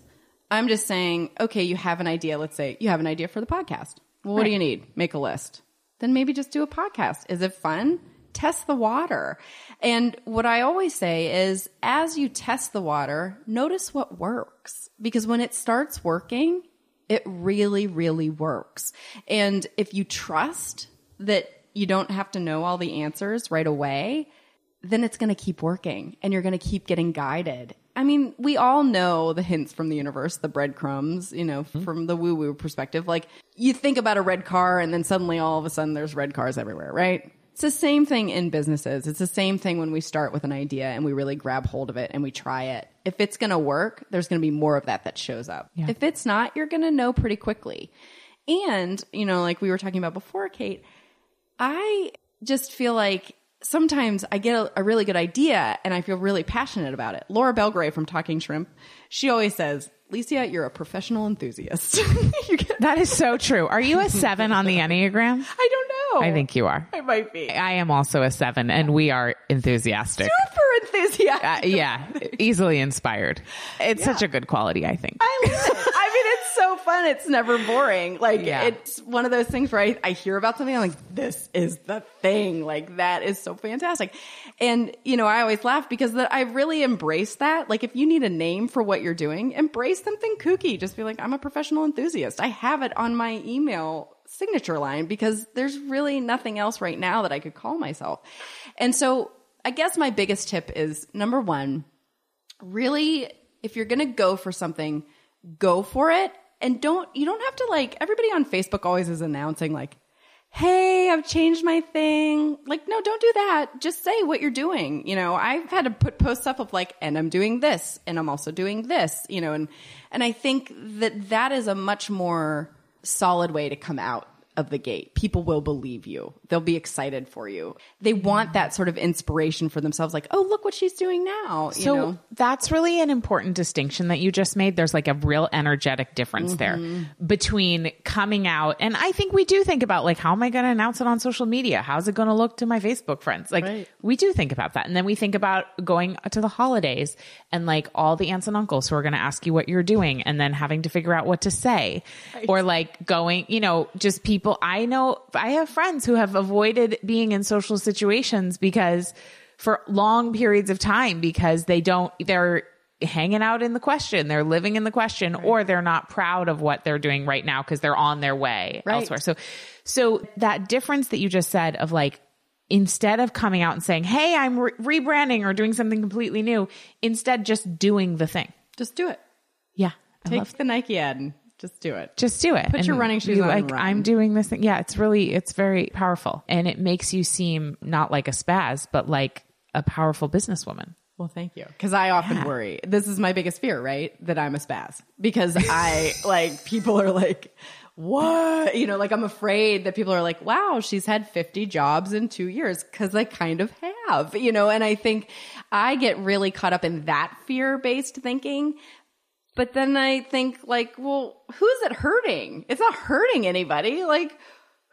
I'm just saying, okay, you have an idea. Let's say you have an idea for the podcast. Well, what do you need? Make a list. Then maybe just do a podcast. Is it fun? Test the water. And what I always say is as you test the water, notice what works because when it starts working, it really, really works. And if you trust that you don't have to know all the answers right away, then it's going to keep working and you're going to keep getting guided. I mean, we all know the hints from the universe, the breadcrumbs, you know, mm-hmm. from the woo woo perspective. Like you think about a red car and then suddenly all of a sudden there's red cars everywhere, right? It's the same thing in businesses. It's the same thing when we start with an idea and we really grab hold of it and we try it. If it's going to work, there's going to be more of that that shows up.
Yeah.
If it's not, you're going to know pretty quickly. And, you know, like we were talking about before, Kate, I just feel like sometimes I get a, a really good idea and I feel really passionate about it. Laura Belgrave from Talking Shrimp, she always says, Licia, you're a professional enthusiast. [laughs] you get,
That is so true. Are you a seven on the [laughs] Enneagram?
I don't know.
I think you are.
I might be.
I am also a seven, and we are enthusiastic.
Super enthusiastic.
Uh, yeah, easily inspired. It's such a good quality, I think.
I love it. [laughs] It's so fun. It's never boring. Like
Yeah.
it's one of those things where I, I hear about something. I'm like, this is the thing. Like that is so fantastic. And you know, I always laugh because that I really embrace that. Like if you need a name for what you're doing, embrace something kooky. Just be like, I'm a professional enthusiast. I have it on my email signature line because there's really nothing else right now that I could call myself. And so I guess my biggest tip is number one, really if you're going to go for something go for it. And don't you don't have to like everybody on facebook always is announcing like hey i've changed my thing. Like no don't do that. Just say what you're doing. You know i've had to put posts up of like and i'm doing this and i'm also doing this you know and and i think that that is a much more solid way to come out of the gate people will believe you they'll be excited for you they want that sort of inspiration for themselves like oh look what she's doing now you
So
know
that's really an important distinction that you just made. There's like a real energetic difference
Mm-hmm.
there between coming out. And I think we do think about like, how am I going to announce it on social media? How's it going to look to my Facebook friends? Like
Right.
we do think about that. And then we think about going to the holidays and like all the aunts and uncles who are going to ask you what you're doing and then having to figure out what to say or like going, you know, just people. I know I have friends who have avoided being in social situations because for long periods of time because they don't, they're hanging out in the question, they're living in the question, or they're not proud of what they're doing right now because they're on their way
Right.
elsewhere. So, so that difference that you just said of like, instead of coming out and saying, Hey, I'm re- rebranding or doing something completely new, instead just doing the thing.
just do it
Yeah. I
take the nike ad and just do it
just do it.
Put your running shoes
be
on and
Like
run.
I'm doing this thing. Yeah, it's really it's very powerful, and it makes you seem not like a spaz, but like a powerful businesswoman.
Well, thank you. Because I often worry. This is my biggest fear, right? That I'm a spaz. Because I, [laughs] like, people are like, what? You know, like, I'm afraid that people are like, wow, she's had 50 jobs in two years. Because I kind of have, you know, and I think I get really caught up in that fear based thinking. But then I think, like, well, who's it hurting? It's not hurting anybody. Like,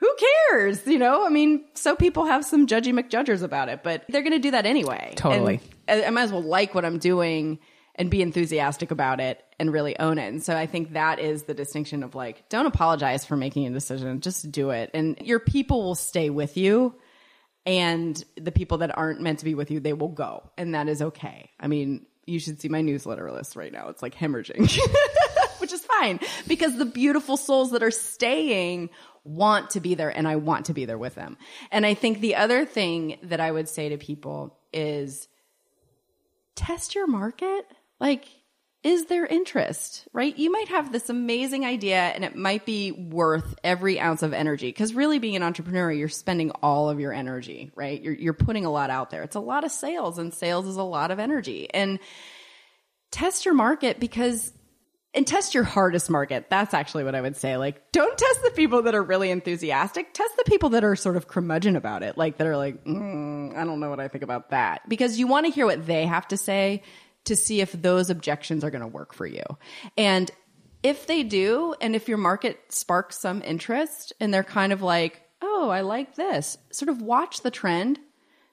who cares? You know, I mean, so people have some judgy McJudgers about it, but they're going to do that anyway.
Totally.
And I I might as well like what I'm doing and be enthusiastic about it and really own it. And so I think that is the distinction of like, don't apologize for making a decision, just do it. And your people will stay with you. And the people that aren't meant to be with you, they will go. And that is okay. I mean, you should see my newsletter list right now. It's like hemorrhaging, [laughs] which is fine because the beautiful souls that are staying want to be there and I want to be there with them. And I think the other thing that I would say to people is test your market. Like, is their interest, right? You might have this amazing idea and it might be worth every ounce of energy. Cause really being an entrepreneur, you're spending all of your energy, right? You're, you're putting a lot out there. It's a lot of sales and sales is a lot of energy and test your market because and test your hardest market. That's actually what I would say. Like, don't test the people that are really enthusiastic. Test the people that are sort of curmudgeon about it. Like, that are like, mm, I don't know what I think about that. Because you want to hear what they have to say to see if those objections are going to work for you. And if they do, and if your market sparks some interest and they're kind of like, oh, I like this, sort of watch the trend,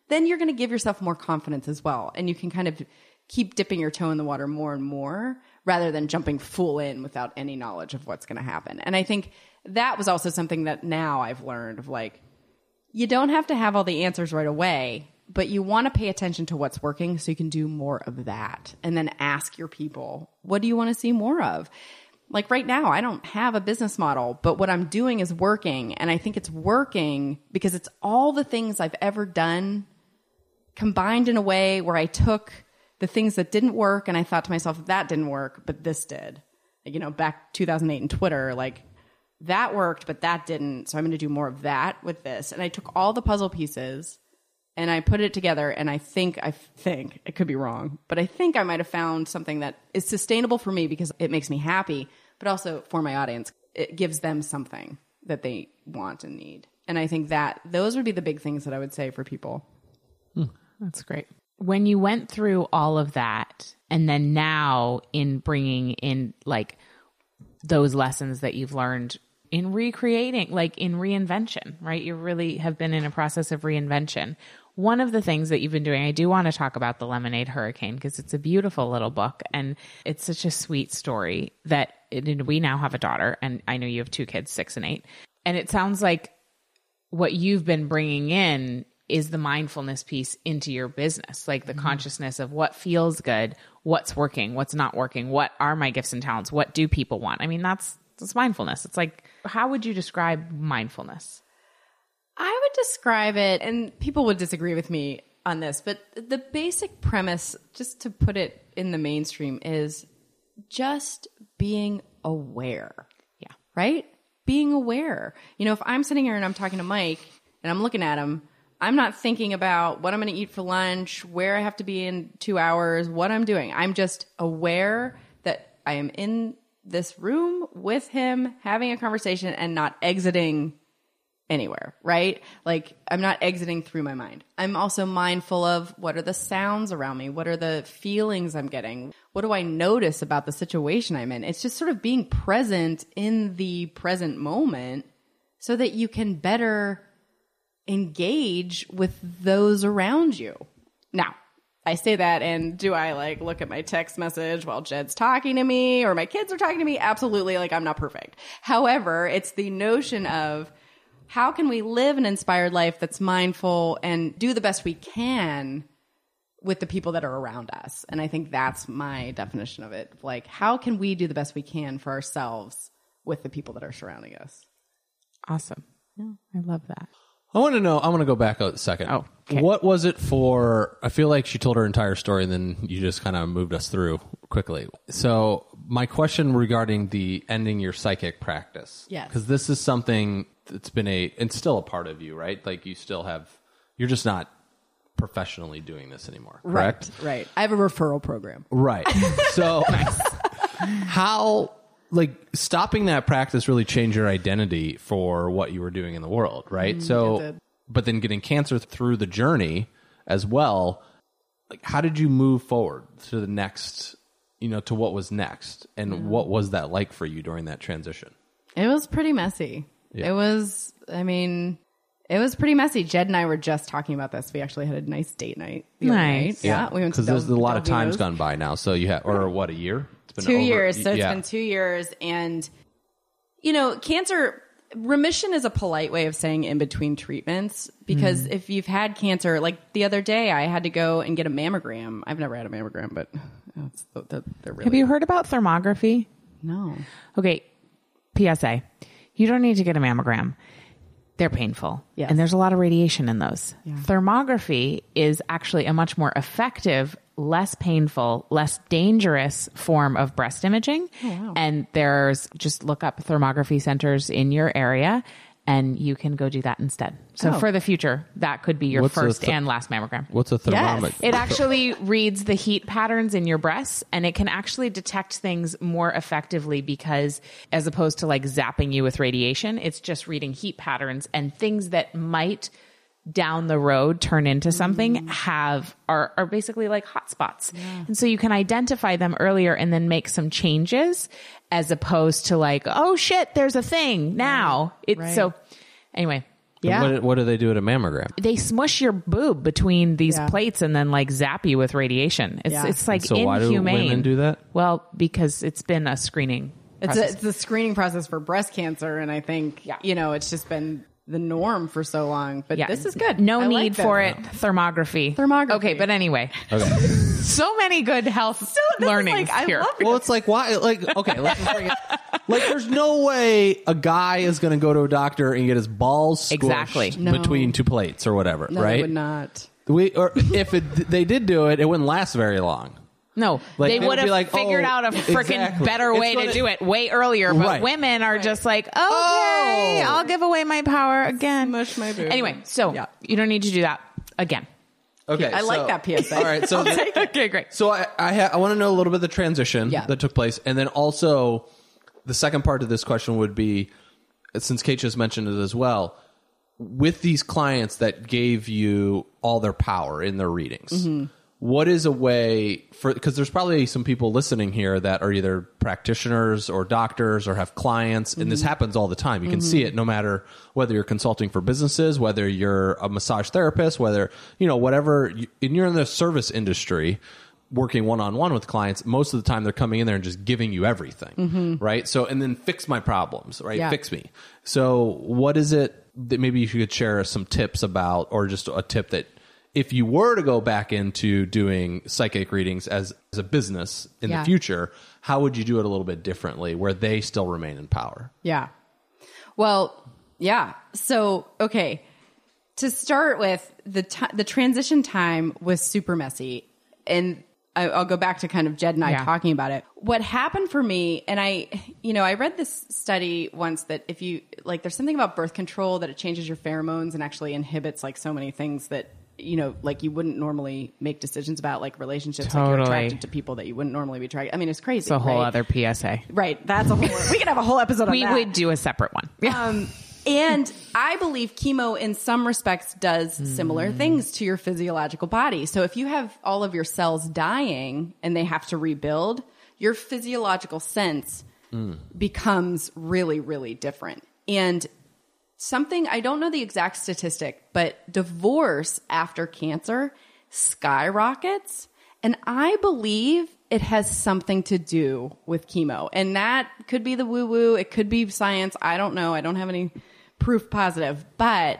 then you're going to give yourself more confidence as well. And you can kind of keep dipping your toe in the water more and more rather than jumping full in without any knowledge of what's going to happen. And I think that was also something that now I've learned of like, you don't have to have all the answers right away, but you want to pay attention to what's working so you can do more of that. And then ask your people, what do you want to see more of? Like right now, I don't have a business model, but what I'm doing is working. And I think it's working because it's all the things I've ever done combined in a way where I took the things that didn't work and I thought to myself, that didn't work, but this did. Like, you know, back 2008 in Twitter, like that worked, but that didn't. So I'm going to do more of that with this. And I took all the puzzle pieces and I put it together. And I think, I think, it could be wrong, but I think I might have found something that is sustainable for me because it makes me happy, but also for my audience, it gives them something that they want and need. And I think that those would be the big things that I would say for people. Hmm.
That's great. When you went through all of that, and then now in bringing in like those lessons that you've learned in recreating, like in reinvention, right? You really have been in a process of reinvention. One of the things that you've been doing, I do want to talk about the Lemonade Hurricane because it's a beautiful little book and it's such a sweet story that and we now have a daughter and I know you have two kids, six and eight. And it sounds like what you've been bringing in is the mindfulness piece into your business, like the mm-hmm. consciousness of what feels good, what's working, what's not working, what are my gifts and talents, what do people want. I mean, that's that's mindfulness. It's like how would you describe mindfulness?
I would describe it, and people would disagree with me on this, but the basic premise, just to put it in the mainstream, is just being aware.
Yeah.
Right? Being aware. You know, if I'm sitting here and I'm talking to Mike and I'm looking at him, I'm not thinking about what I'm going to eat for lunch, where I have to be in two hours, what I'm doing. I'm just aware that I am in this room with him having a conversation and not exiting anywhere, right? Like I'm not exiting through my mind. I'm also mindful of what are the sounds around me? What are the feelings I'm getting? What do I notice about the situation I'm in? It's just sort of being present in the present moment so that you can better engage with those around you. Now, I say that and do I like look at my text message while Jed's talking to me or my kids are talking to me? Absolutely. Like I'm not perfect. However, it's the notion of how can we live an inspired life that's mindful and do the best we can with the people that are around us. And I think that's my definition of it. Like, how can we do the best we can for ourselves with the people that are surrounding us?
Awesome. Yeah, I love that.
I want to know. I want to go back a second.
Oh, okay.
what was it for? I feel like she told her entire story, and then you just kind of moved us through quickly. So, my question regarding the ending your psychic practice,
Yes.
because this is something that's been a and still a part of you, right? Like you still have, you're just not professionally doing this anymore, correct?
Right. I have a referral program.
Right. [laughs] So, how like stopping that practice really changed your identity for what you were doing in the world, right?
Mm, it
so, but then getting cancer through the journey as well. Like, how did you move forward to the next? You know, to what was next, and what was that like for you during that transition?
It was pretty messy.
Yeah.
It was, I mean, it was pretty messy. Jed and I were just talking about this. We actually had a nice date night.
Nice.
night. Yeah. We went to
because there's
Del-
a lot of times
Delvino's.
gone by now. So you have, or what, a year? It's been
two
over-
years. So it's been two years. And, you know, cancer remission is a polite way of saying in between treatments because mm-hmm. if you've had cancer, like the other day, I had to go and get a mammogram. I've never had a mammogram, but they're they're really
Have you heard about thermography?
no.
Okay. PSA. You don't need to get a mammogram. They're painful.
Yes.
And there's a lot of radiation in those. Thermography is actually a much more effective, less painful, less dangerous form of breast imaging. Oh, and there's just look up thermography centers in your area and you can go do that instead. So
Oh.
for the future, that could be your
What's
first
th-
and last mammogram.
What's a thermometer?
It actually reads the heat patterns in your breasts and it can actually detect things more effectively because as opposed to like zapping you with radiation, it's just reading heat patterns and things that might down the road turn into something mm. have are are basically like hotspots. And so you can identify them earlier and then make some changes as opposed to like, oh shit, there's a thing now. It's
Right.
so anyway,
Yeah.
What, what do they do at a mammogram?
they smush your boob between these
Yeah.
plates and then like zap you with radiation. It's
Yeah.
it's like
So why do
inhumane.
women do that?
Well, because it's been a screening.
It's a, it's a screening process for breast cancer, and I think
Yeah.
you know it's just been the norm for so long. But yeah. this is good.
No
I
need
that.
for it. Thermography.
Thermography.
Okay, but anyway,
Okay. [laughs]
so many good health
this is
learnings
like- I
here.
love.
Well, it's like why? Like, okay, let's just bring it. Like, there's no way a guy is going to go to a doctor and get his balls squished
Exactly.
No.
between two plates or whatever,
No,
right?
it would not.
We or if it, they did do it, it wouldn't last very long.
No,
Like,
they
they would
would have
like, oh,
figured
oh,
out a freaking
exactly.
better way
gonna-
to do it way earlier. But
Right.
women are just like, okay,
Oh.
I'll give away my power again.
Smush my boob.
Anyway, so
Yeah.
you don't need to do that again.
Okay,
I like that PSA.
All right, so [laughs]
okay, great.
So I I, ha- I want to know a little bit of the transition
Yeah.
that took place, and then also the second part of this question would be, since Kate just mentioned it as well, with these clients that gave you all their power in their readings, mm-hmm. What is a way for because there's probably some people listening here that are either practitioners or doctors or have clients and this mm-hmm. happens all the time. You can see mm-hmm. it no matter whether you're consulting for businesses whether you're a massage therapist whether you know whatever you, and you're in the service industry working one-on-one with clients most of the time they're coming in there and just giving you everything mm-hmm. right? So and then fix my problems right?
Yeah.
fix me. So what is it that maybe you could share some tips about or just a tip that if you were to go back into doing psychic readings as, as a business in
Yeah.
the future how would you do it a little bit differently where they still remain in power
Yeah. Well, yeah. So, okay. To start with, the ti the transition time was super messy, and I, I'll go back to kind of Jed and I
Yeah.
talking about it. What happened for me, and I, you know, I read this study once that if you like, there's something about birth control that it changes your pheromones and actually inhibits like so many things that you know, like you wouldn't normally make decisions about, like relationships, like you're
Totally.
attracted to people that you wouldn't normally be attracted. I mean, it's crazy.
It's a whole
right?
other PSA.
Right. That's a whole. we could have a whole episode. on
We
that.
would do a separate one. [laughs]
Um, and I believe chemo, in some respects, does similar things to your physiological body. So if you have all of your cells dying and they have to rebuild, your physiological sense becomes really, really different. And something I don't know the exact statistic, but divorce after cancer skyrockets. And I believe it has something to do with chemo. And that could be the woo woo, it could be science. I don't know. I don't have any proof positive. But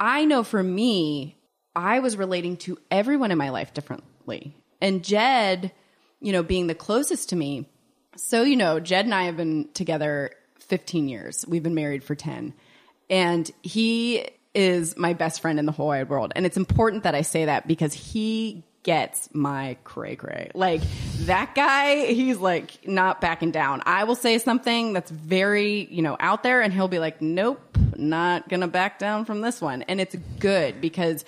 I know for me, I was relating to everyone in my life differently. And Jed, you know, being the closest to me, so, you know, Jed and I have been together 15 years. We've been married for 10. And he is my best friend in the whole wide world. And it's important that I say that because he gets my cray cray. Like that guy, he's like not backing down. I will say something that's very, you know, out there and he'll be like, nope, not gonna back down from this one. And it's good because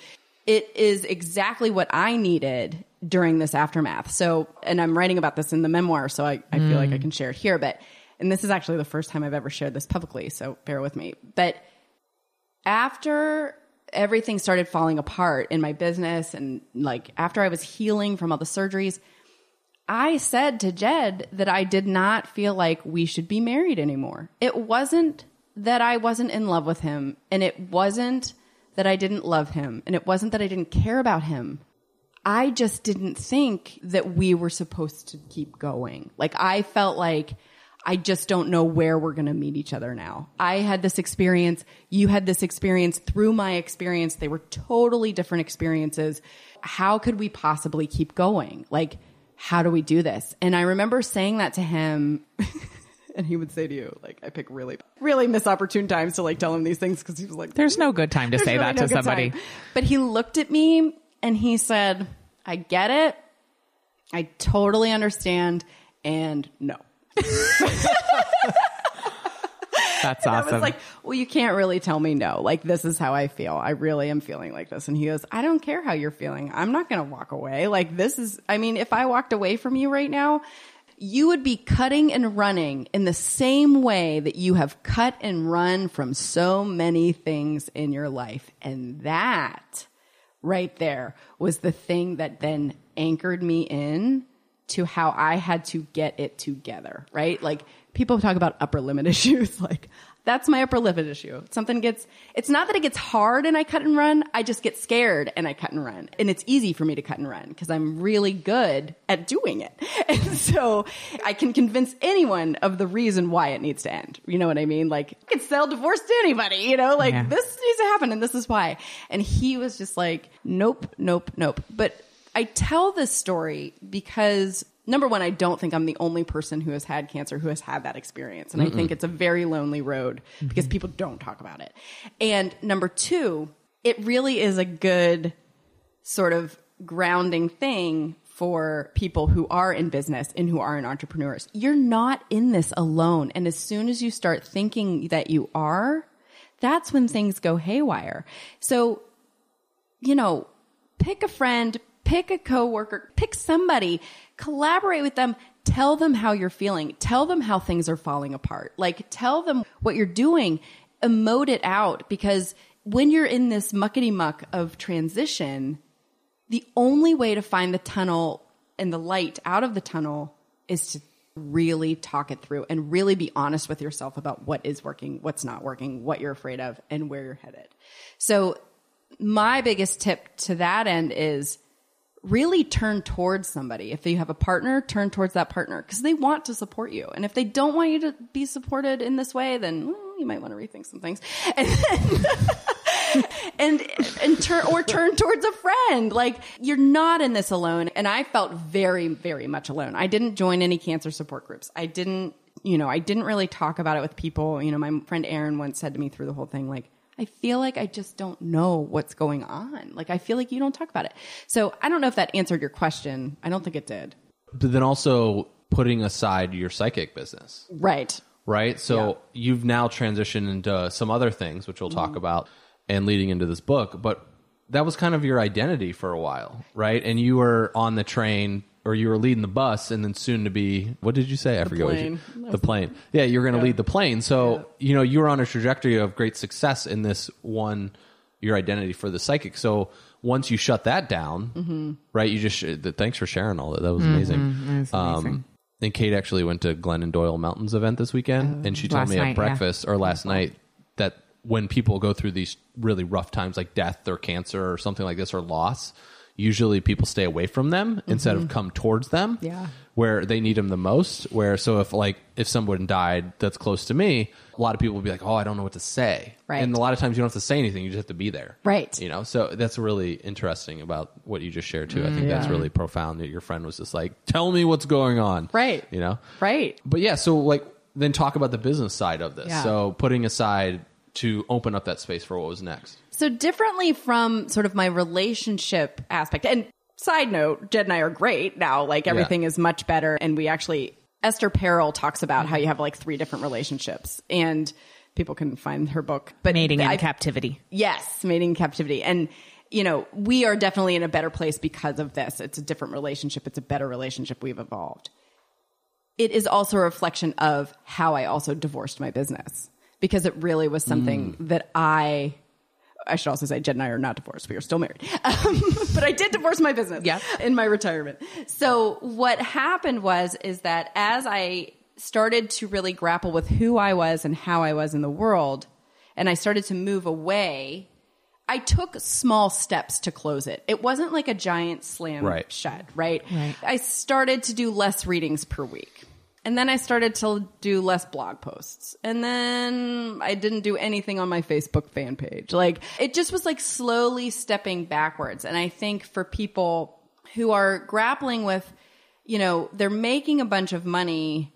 it is exactly what I needed during this aftermath. So, and I'm writing about this in the memoir, so I, I feel like I mm. can share it here. But, and this is actually the first time I've ever shared this publicly, so bear with me. But after everything started falling apart in my business and like after I was healing from all the surgeries, I said to Jed that I did not feel like we should be married anymore. It wasn't that I wasn't in love with him, and it wasn't that I didn't love him, and it wasn't that I didn't care about him. I just didn't think that we were supposed to keep going. Like, I felt like I just don't know where we're going to meet each other now. I had this experience. You had this experience through my experience. They were totally different experiences. How could we possibly keep going? Like, how do we do this? And I remember saying that to him. [laughs] and he would say to you, like, I pick really, really misopportune times to like tell him these things because he was like,
There's no good time to say
really
that
no
to somebody.
time. But he looked at me and he said, I get it. I totally understand. And no.
That's
I
awesome.
was like, well, you can't really tell me no. Like, this is how I feel. I really am feeling like this. And he goes, I don't care how you're feeling. I'm not going to walk away. Like, this is, I mean, if I walked away from you right now, you would be cutting and running in the same way that you have cut and run from so many things in your life. And that right there was the thing that then anchored me in to how I had to get it together, right? Like people talk about upper limit [laughs] issues. Like that's my upper limit issue. Something gets, it's not that it gets hard and I cut and run. I just get scared and I cut and run. And it's easy for me to cut and run because I'm really good at doing it. [laughs] And so I can convince anyone of the reason why it needs to end. You know what I mean? Like I could sell divorce to anybody, you know, like
Yeah.
this needs to happen and this is why. And he was just like, nope, nope, nope. But I tell this story because number one, I don't think I'm the only person who has had cancer who has had that experience. And I think it's a very lonely road mm-hmm. because people don't talk about it. And number two, it really is a good sort of grounding thing for people who are in business and who are in entrepreneurs. You're not in this alone. And as soon as you start thinking that you are, that's when things go haywire. So, you know, pick a friend, pick a coworker, pick somebody, collaborate with them, tell them how you're feeling, tell them how things are falling apart. Like tell them what you're doing, emote it out because when you're in this muckety muck of transition, the only way to find the tunnel and the light out of the tunnel is to really talk it through and really be honest with yourself about what is working, what's not working, what you're afraid of, and where you're headed. So, my biggest tip to that end is really turn towards somebody. If you have a partner, turn towards that partner because they want to support you. And if they don't want you to be supported in this way, then well, you might want to rethink some things. [laughs] [laughs] And and and turn or turn towards a friend. Like you're not in this alone. And I felt very, very much alone. I didn't join any cancer support groups. I didn't, you know, I didn't really talk about it with people. You know, my friend Aaron once said to me through the whole thing, like, I feel like I just don't know what's going on. Like I feel like you don't talk about it. So I don't know if that answered your question. I don't think it did.
But then also putting aside your psychic business.
Right.
Right. So you've now transitioned into some other things, which we'll talk mm-hmm. about and leading into this book. But that was kind of your identity for a while, right? And you were on the train or you were leading the bus and then soon to be, what did you say? I forget
plane.
what you, the plane. Yeah. You're going to lead the plane. So, you know, you were on a trajectory of great success in this one, your identity for the psychic. So once you shut that down, right? You just, sh- thanks for sharing all that. That was amazing. Um, and Kate actually went to Glennon Doyle Melton's event this weekend, and she told
Last
me
night,
at
yeah.
breakfast or last night that when people go through these really rough times like death or cancer or something like this or loss, usually people stay away from them instead of come towards them.
Mm-hmm. Yeah.
Where they need them the most. Where so if like if someone died that's close to me, a lot of people will be like, "Oh, I don't know what to say."
Right.
And a lot of times you don't have to say anything; you just have to be there.
Right.
You know. So that's really interesting about what you just shared too. I think that's really profound that your friend was just like, "Tell me what's going on."
Right.
You know.
Right.
But yeah, so like then talk about the business side of this.
Yeah.
So putting aside to open up that space for what was next.
So differently from sort of my relationship aspect. And side note, Jed and I are great now. Like everything is much better. And we actually, Esther Perel talks about how you have like three different relationships and people can find her book. But
Mating in captivity.
Yes, mating in captivity. And, you know, we are definitely in a better place because of this. It's a different relationship. It's a better relationship. We've evolved. It is also a reflection of how I also divorced my business because it really was something that I, I should also say Jed and I are not divorced. We are still married. [laughs] Um, but I did divorce my business
Yeah.
in my retirement. So what happened was, is that as I started to really grapple with who I was and how I was in the world, and I started to move away, I took small steps to close it. It wasn't like a giant slam
Right.
shut, right?
Right.
I started to do less readings per week. And then I started to do less blog posts. And then I didn't do anything on my Facebook fan page. Like it just was like slowly stepping backwards. And I think for people who are grappling with, you know, they're making a bunch of money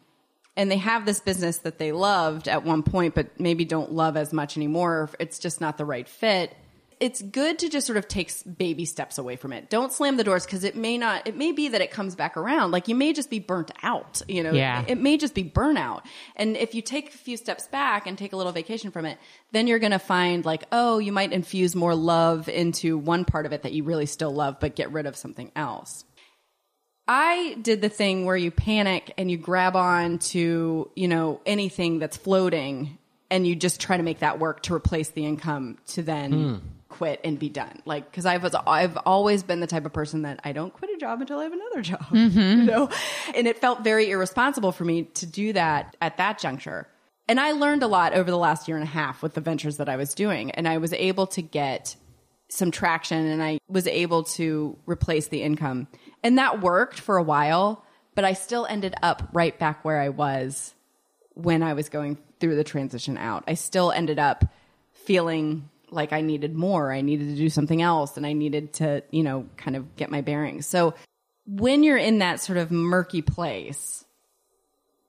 and they have this business that they loved at one point, but maybe don't love as much anymore. It's just not the right fit. It's good to just sort of take baby steps away from it. Don't slam the doors because it may not, it may be that it comes back around. Like you may just be burnt out, you know,
Yeah.
it may just be burnout. And if you take a few steps back and take a little vacation from it, then you're going to find like, oh, you might infuse more love into one part of it that you really still love, but get rid of something else. I did the thing where you panic and you grab on to, you know, anything that's floating and you just try to make that work to replace the income to then hmm. Quit and be done. Like, cause I was, I've always been the type of person that I don't quit a job until I have another job, [laughs] you mm-hmm. know? And it felt very irresponsible for me to do that at that juncture. And I learned a lot over the last year and a half with the ventures that I was doing. And I was able to get some traction and I was able to replace the income. And that worked for a while, but I still ended up right back where I was when I was going through the transition out. I still ended up feeling like I needed more. I needed to do something else and I needed to, you know, kind of get my bearings. So when you're in that sort of murky place,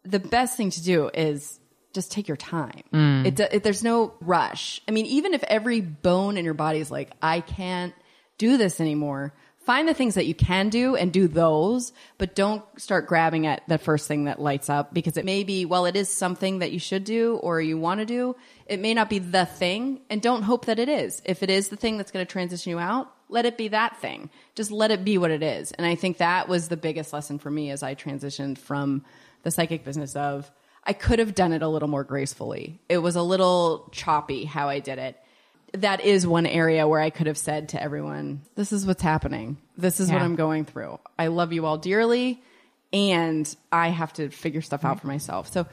the best thing to do is just take your time. Mm. It, it, there's no rush. I mean, even if every bone in your body is like, I can't do this anymore, find the things that you can do and do those, but don't start grabbing at the first thing that lights up because it may be, well, it is something that you should do or you want to do. It may not be the thing and don't hope that it is. If it is the thing that's going to transition you out, let it be that thing. Just let it be what it is. And I think that was the biggest lesson for me as I transitioned from the psychic business of I could have done it a little more gracefully. It was a little choppy how I did it. That is one area where I could have said to everyone, this is what's happening. This is what I'm going through. I love you all dearly and I have to figure stuff out for myself. So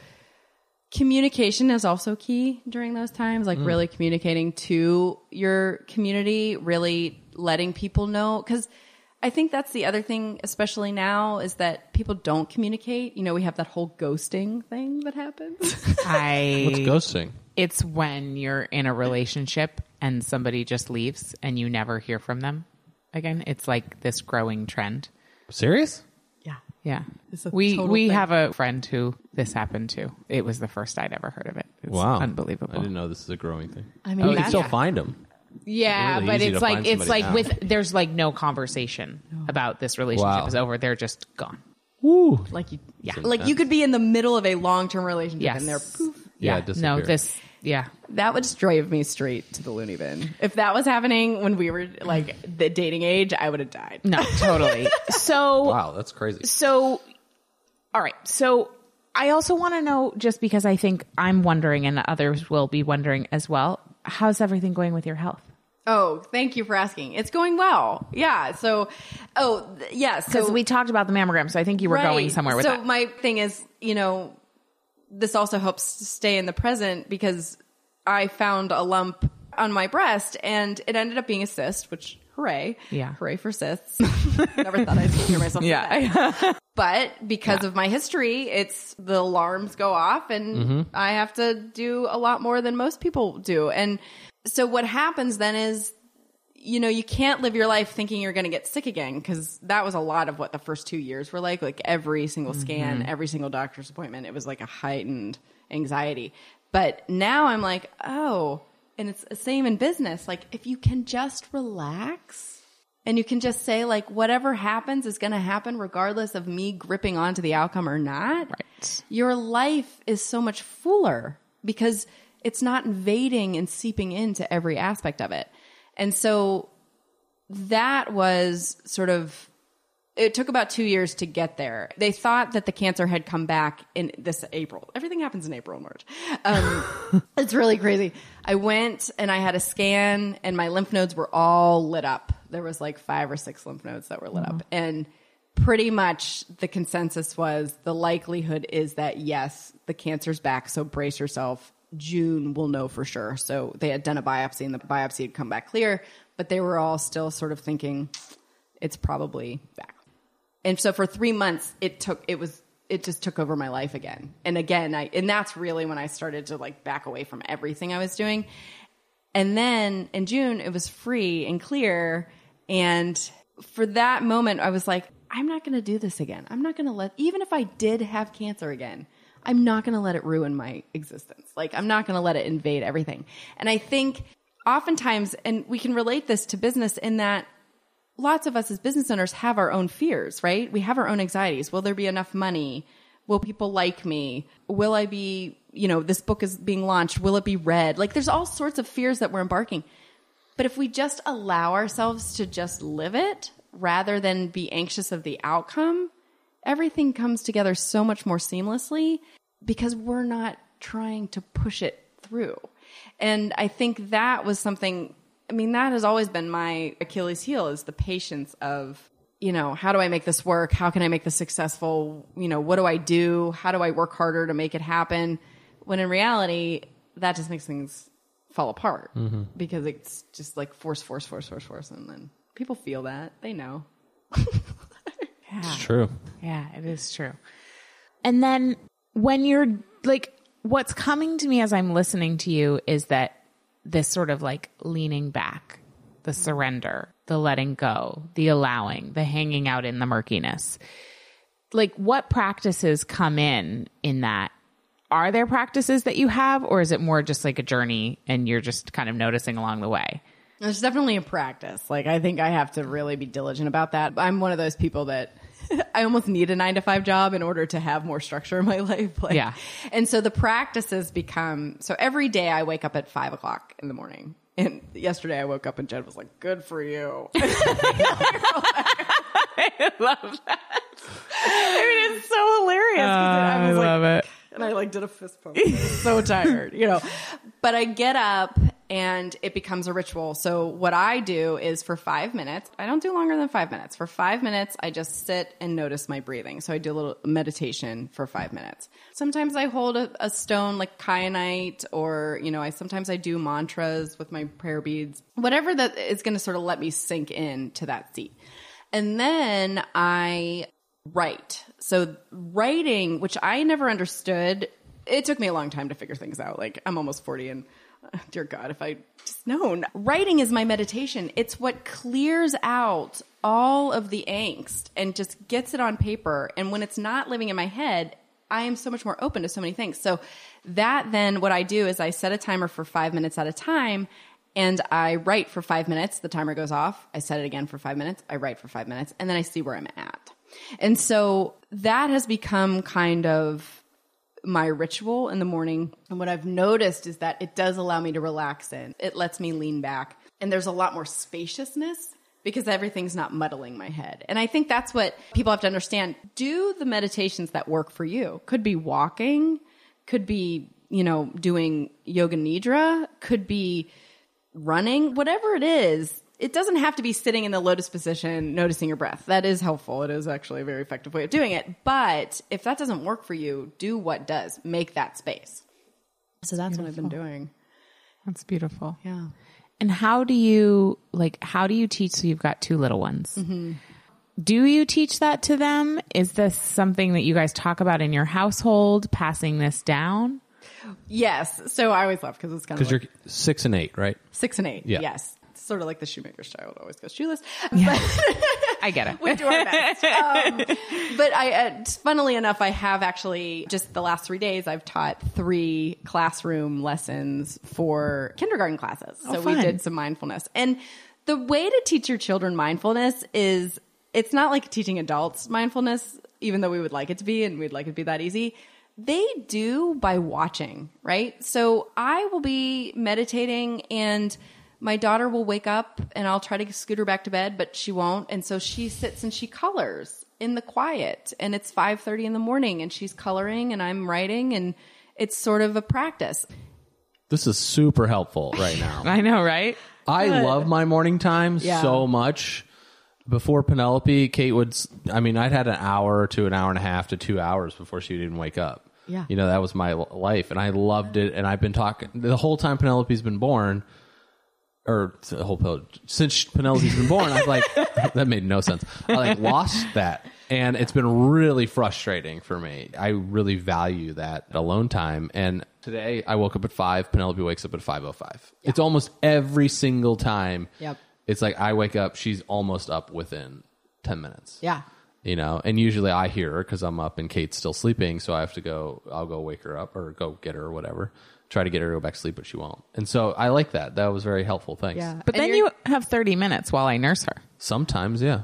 communication is also key during those times, like mm. really communicating to your community, really letting people know cuz I think that's the other thing, especially now, is that people don't communicate. You know, we have that whole ghosting thing that happens. [laughs]
I
What's ghosting?
it's when you're in a relationship and somebody just leaves and you never hear from them again. It's like this growing trend.
Serious?
yeah.
Yeah.
It's a
We
total
we
thing.
have a friend who this happened to. It was the first I'd ever heard of it. It's
Wow.
unbelievable.
I didn't know this is a growing thing.
I mean, oh,
you can still
yeah.
find them.
Yeah,
really
but it's like it's like
now.
with there's like no conversation about this relationship
Wow.
is over. They're just gone.
Woo.
like you,
Yeah.
like you could be in the middle of a long term relationship
Yes.
and they're poof.
Yeah,
no,
disappear.
this yeah.
That would just drive me straight to the loony bin. If that was happening when we were like the dating age, I would have died.
No, totally. [laughs] so
Wow, that's crazy.
So, all right. So, I also want to know, just because I think I'm wondering, and others will be wondering as well, how's everything going with your health?
Oh, thank you for asking. It's going well. Yeah. So, oh, th- yeah.
Because
So
we talked about the mammogram, so I think you were going somewhere with
so
that.
my thing is, you know, this also helps stay in the present because I found a lump on my breast and it ended up being a cyst, which hooray.
Yeah.
Hooray for cysts. [laughs] Never thought I'd hear myself
Yeah.
say that. [laughs] But because of my history, it's the alarms go off and
Mm-hmm.
I have to do a lot more than most people do. And so what happens then is you know, you can't live your life thinking you're going to get sick again because that was a lot of what the first two years were like. Like every single scan, every single doctor's appointment, it was like a heightened anxiety. But now I'm like, oh, and it's the same in business. Like if you can just relax and you can just say like whatever happens is going to happen regardless of me gripping onto the outcome or not.
Right.
Your life is so much fuller because it's not invading and seeping into every aspect of it. And so that was sort of it took about two years to get there. They thought that the cancer had come back in this April. Everything happens in April and March. Um, [laughs] it's really crazy. I went and I had a scan, and my lymph nodes were all lit up. There was like five or six lymph nodes that were lit up, and pretty much the consensus was the likelihood is that yes, the cancer's back. So brace yourself. June we'll know for sure. So they had done a biopsy, and the biopsy had come back clear, but they were all still sort of thinking it's probably back. And so for three months, it took, it was, it just took over my life again. And again, I, and that's really when I started to like back away from everything I was doing. And then in June, it was free and clear. And for that moment, I was like, I'm not going to do this again. I'm not going to let, even if I did have cancer again, I'm not going to let it ruin my existence. Like, I'm not going to let it invade everything. And I think oftentimes, and we can relate this to business in that lots of us as business owners have our own fears, right? We have our own anxieties. Will there be enough money? Will people like me? Will I be, you know, this book is being launched. Will it be read? Like there's all sorts of fears that we're embarking. But if we just allow ourselves to just live it rather than be anxious of the outcome, everything comes together so much more seamlessly because we're not trying to push it through. And I think that was something, I mean, that has always been my Achilles heel is the patience of, you know, how do I make this work? How can I make this successful? You know, what do I do? How do I work harder to make it happen? When in reality, that just makes things fall apart mm-hmm. because it's just like force, force, force, force, force. And then people feel that. They know. [laughs]
It's true.
Yeah, it is true. And then when you're like, what's coming to me as I'm listening to you is that this sort of like leaning back, the surrender, the letting go, the allowing, the hanging out in the murkiness. Like, what practices come in in that? Are there practices that you have, or is it more just like a journey and you're just kind of noticing along the way?
It's definitely a practice. Like I think I have to really be diligent about that. I'm one of those people that [laughs] I almost need a nine to five job in order to have more structure in my [laughs] life. Like,
Yeah.
And so the practices become so every day I wake up at five o'clock in the morning. And yesterday I woke up and Jed was like, "Good for you." [laughs]
I love that.
I mean, it's so hilarious. 'cause I was ah, like,
it.
And I like did a fist pump. [laughs] So tired, you know. But I get up and it becomes a ritual. So what I do is for five minutes, I don't do longer than five minutes. For five minutes, I just sit and notice my breathing. So I do a little meditation for five minutes. Sometimes I hold a, a stone like kyanite or, you know, I sometimes I do mantras with my prayer beads, whatever that is going to sort of let me sink in to that seat. And then I write. So writing, which I never understood, it took me a long time to figure things out. Like I'm almost 40 and uh, dear God, if I just known. Writing is my meditation. It's what clears out all of the angst and just gets it on paper. And when it's not living in my head, I am so much more open to so many things. So that then what I do is I set a timer for five minutes at a time and I write for five minutes. The timer goes off. I set it again for five minutes. I write for five minutes and then I see where I'm at. And so that has become kind of my ritual in the morning. And what I've noticed is that it does allow me to relax in. It lets me lean back. And there's a lot more spaciousness because everything's not muddling my head. And I think that's what people have to understand. Do the meditations that work for you. Could be walking, could be, you know, doing yoga nidra, could be running, whatever it is it doesn't have to be sitting in the lotus position, noticing your breath. That is helpful. It is actually a very effective way of doing it. But if that doesn't work for you, do what does. Make that space. So that's beautiful. what I've been doing.
That's beautiful.
Yeah.
And how do you like? How do you teach? So you've got two little ones. Mm-hmm. Do you teach that to them? Is this something that you guys talk about in your household? Passing this down?
Yes. So I always laugh because it's kind
of because like, you're six and eight, right?
Six and eight. Yeah. Yes sort of like the shoemaker's child always goes shoeless. Yeah. [laughs]
I get it. [laughs]
we do our best. Um, but I, uh, funnily enough, I have actually just the last three days I've taught three classroom lessons for kindergarten classes. Oh, so fun. we did some mindfulness, and the way to teach your children mindfulness is it's not like teaching adults mindfulness, even though we would like it to be, and we'd like it to be that easy they do by watching, right? So I will be meditating and my daughter will wake up and I'll try to scoot her back to bed, but she won't. And so she sits and she colors in the quiet and it's 5:30 in the morning and she's coloring and I'm writing and it's sort of a practice.
This is super helpful right now. [laughs]
I know, right?
I Good. love my morning time yeah. so much. Before Penelope, Kate would, I mean, I'd had an hour to an hour and a half to two hours before she would even wake up.
Yeah.
You know, that was my life. And I loved it. And I've been talking the whole time Penelope's been born or the whole pill since Penelope's been born. I've like [laughs] that made no sense. I like lost that, and it's been really frustrating for me. I really value that alone time. And today I woke up at five. Penelope wakes up at five oh five. It's almost every single time.
Yep.
It's like I wake up, she's almost up within ten minutes.
Yeah.
You know, and usually I hear her because I'm up and Kate's still sleeping, so I have to go. I'll go wake her up or go get her or whatever try to get her to go back to sleep, but she won't. And so I like that. That was very helpful. Thanks.
Yeah.
But and then you have 30 minutes while I nurse her.
Sometimes, yeah.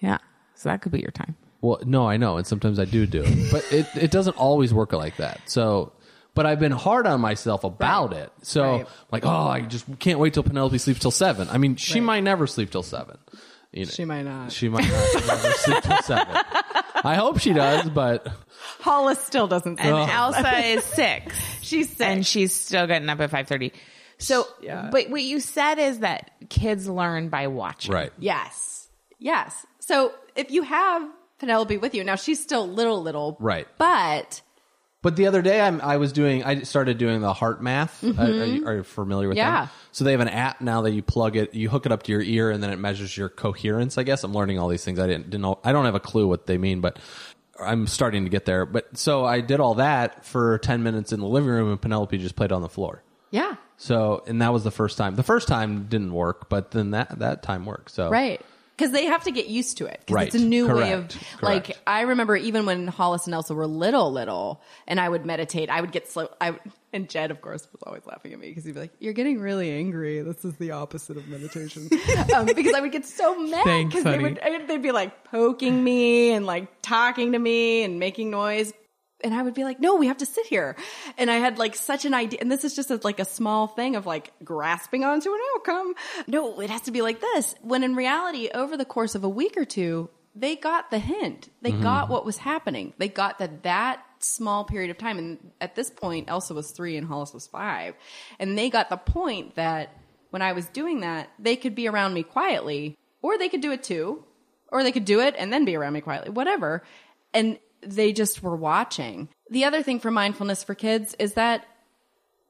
Yeah. So that could be your time.
Well, no, I know. And sometimes I do do it. but it, it doesn't always work like that. So, but I've been hard on myself about right. it. So, right. like, oh, I just can't wait till Penelope sleeps till seven. I mean, she right. might never sleep till seven.
You know, she might not.
She might not never sleep till seven. [laughs] I hope she does, but
Hollis still doesn't.
And Elsa is six. [laughs]
she's six.
and she's still getting up at five thirty. So,
Yeah.
but what you said is that kids learn by watching.
right.
yes, yes. So if you have Penelope with you now, she's still little, little,
Right.
But
But the other day, I'm, I was doing, I started doing the HeartMath. Uh, are, you, are you familiar with
Yeah.
that? So they have an app now that you plug it, you hook it up to your ear, and then it measures your coherence. I guess I'm learning all these things. I didn't, didn't know, I don't have a clue what they mean, but I'm starting to get there. But so I did all that for 10 minutes in the living room, and Penelope just played on the floor.
yeah,
So, and that was the first time. The first time didn't work, but then that that time worked. So,
right. Because they have to get used to it. Because
Right.
it's a new way of
Correct.
like. I remember even when Hollis and Elsa were little, little, and I would meditate. I would get slow. I and Jed, of course, was always laughing at me because he'd be like, "You're getting really angry. This is the opposite of meditation." [laughs] um, because I would get so mad because they would they'd be like poking me and like talking to me and making noise. And I would be like, no, we have to sit here. And I had like such an idea. And this is just a, like a small thing of like grasping onto an outcome. No, it has to be like this. When in reality, over the course of a week or two, they got the hint. They mm-hmm. got what was happening. They got that that small period of time. And at this point, Elsa was three and Hollis was five. And they got the point that when I was doing that, they could be around me quietly, or they could do it too, or they could do it and then be around me quietly, whatever. And they just were watching. The other thing for mindfulness for kids is that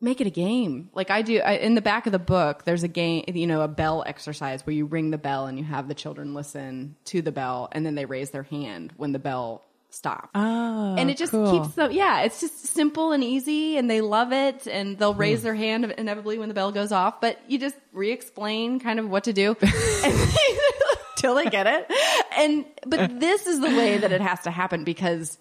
make it a game. Like I do I, in the back of the book, there's a game, you know, a bell exercise where you ring the bell and you have the children listen to the bell and then they raise their hand when the bell stops.
Oh,
and it just
cool.
keeps them, yeah, it's just simple and easy and they love it and they'll raise hmm. their hand inevitably when the bell goes off, but you just re-explain kind of what to do [laughs] till they get it. And, but this is the way that it has to happen because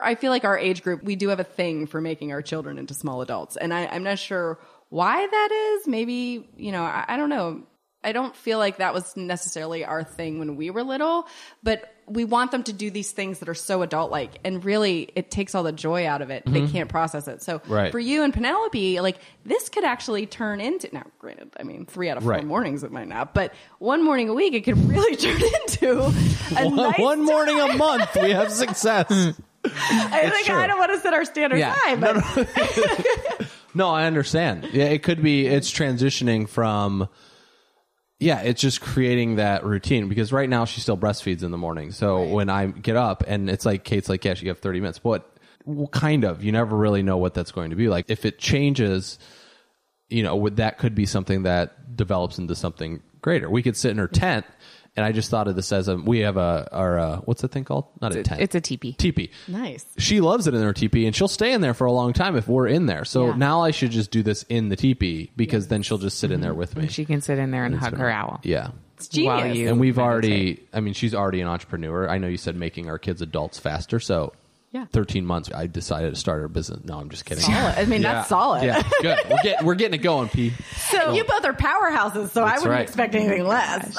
I feel like our age group, we do have a thing for making our children into small adults. And I, I'm not sure why that is. Maybe, you know, I, I don't know. I don't feel like that was necessarily our thing when we were little, but we want them to do these things that are so adult like. And really, it takes all the joy out of it. They mm-hmm. can't process it. So
Right.
for you and Penelope, like this could actually turn into, now granted, I mean, three out of four
Right.
mornings it might not, but one morning a week, it could really [laughs] turn into a [laughs]
One,
nice
one morning a month, we have success. [laughs]
I think
true.
I don't want to set our standards
Yeah.
high, but
No, I understand. Yeah, it could be it's transitioning from yeah, it's just creating that routine because right now she still breastfeeds in the morning. So when I get up and it's like Kate's like, yeah, she have 30 minutes. But well, kind of, you never really know what that's going to be like. If it changes, you know, that could be something that develops into something greater. We could sit in her tent and I just thought of this as a we have a our uh, what's that thing called? Not a tent.
it's a teepee.
teepee.
nice.
She loves it in her teepee and she'll stay in there for a long time if we're in there. So
Yeah.
now I should just do this in the teepee because then she'll just sit in there with me.
She can sit in there and hug her owl.
Yeah.
It's genius.
While you-
And we've
meditate.
already, I mean, she's already an entrepreneur. I know you said making our kids adults faster. So
Yeah.
13 months, I decided to start her business. No, I'm just kidding.
Solid. I mean, that's solid.
Yeah, good. We're getting, we're getting it going, P.
So you both are powerhouses, so I wouldn't
right.
expect anything less.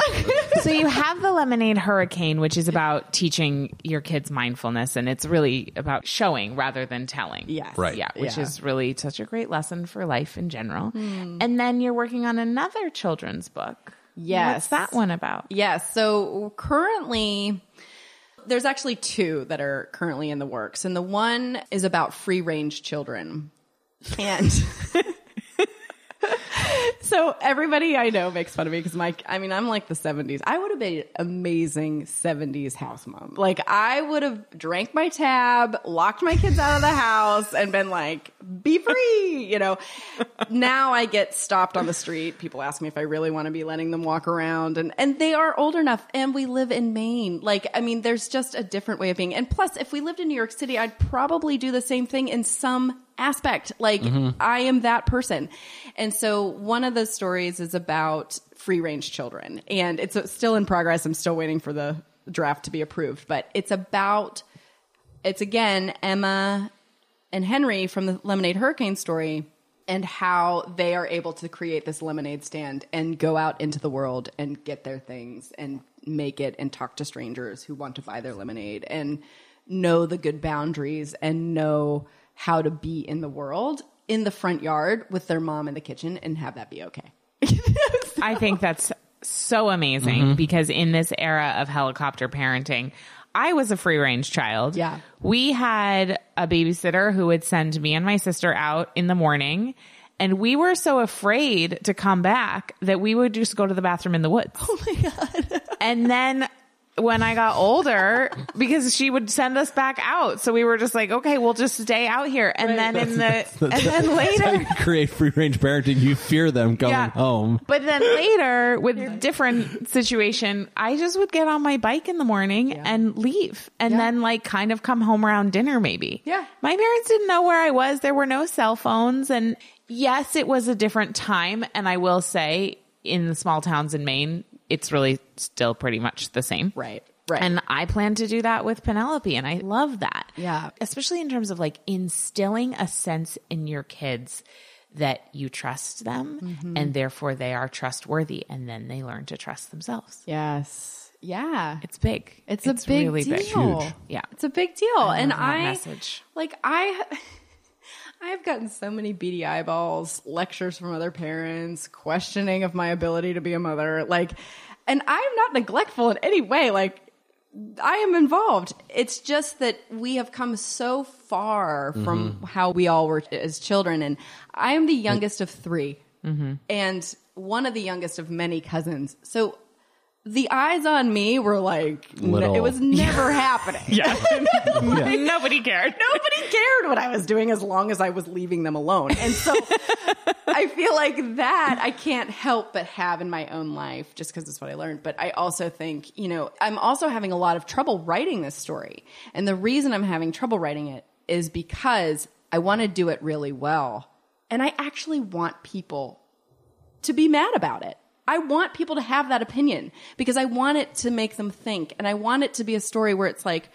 so you have the lemonade hurricane which is about teaching your kids mindfulness and it's really about showing rather than telling
Yes.
Right.
yeah which
Yeah.
is really such a great lesson for life in general hmm. and then you're working on another children's book
Yes.
what's that one about
yes. So currently, there's actually two that are currently in the works, and the one is about free range children. And [laughs] [laughs] so everybody I know makes fun of me because my, I mean, I'm like the 70s. I would have been an amazing 70s house mom. Like, I would have drank my tab, locked my kids out of the house, and been like, be free, you know. now I get stopped on the street. People ask me if I really want to be letting them walk around, and, and they are old enough, and we live in Maine. Like, I mean, there's just a different way of being. And plus, if we lived in New York City, I'd probably do the same thing in some aspect. Like mm-hmm. I am that person. And so one of the stories is about free range children and it's still in progress. I'm still waiting for the draft to be approved, but it's about, it's again, Emma and Henry from the Lemonade Hurricane story and how they are able to create this lemonade stand and go out into the world and get their things and make it and talk to strangers who want to buy their lemonade and know the good boundaries and know how to be in the world in the front yard with their mom in the kitchen and have that be okay. [laughs]
I think that's so amazing
Mm-hmm.
because in this era of helicopter parenting, I was a free range child.
Yeah.
We had a babysitter who would send me and my sister out in the morning. And we were so afraid to come back that we would just go to the bathroom in the woods. Oh my God. [laughs] and then when I got older, because she would send us back out. So we were just like, okay, we'll just stay out here. And then in the, and then later,
you create free range parenting, you fear them coming home.
but then later, with different situation, I just would get on my bike in the morning and leave, and then like kind of come home around dinner, maybe.
Yeah.
my parents didn't know where I was. There were no cell phones, and yes, it was a different time. And I will say, in the small towns in Maine, it's really still pretty much the same.
Right. Right.
And I plan to do that with Penelope, and I love that.
Yeah.
Especially in terms of like instilling a sense in your kids that you trust them
Mm-hmm.
and therefore they are trustworthy, and then they learn to trust themselves.
yes. Yeah.
It's big.
It's, a big
really
deal.
big. Yeah.
It's a big deal.
I
and I
message.
like I I have gotten so many beady eyeballs, lectures from other parents, questioning of my ability to be a mother. Like and I'm not neglectful in any way. Like I am involved. It's just that we have come so far from mm-hmm. how we all were as children. And I am the youngest of 3 mm-hmm. and one of the youngest of many cousins. So the eyes on me were like, n-
Little.
it was [laughs] never happening. [laughs]
Yeah, Nobody cared.
Nobody cared what I was doing as long as I was leaving them alone. And so [laughs] I feel like that I can't help but have in my own life just because it's what I learned. But I also think, you know, I'm also having a lot of trouble writing this story. And the reason I'm having trouble writing it is because I want to do it really well. And I actually want people to be mad about it. I want people to have that opinion because I want it to make them think and I want it to be a story where it's like,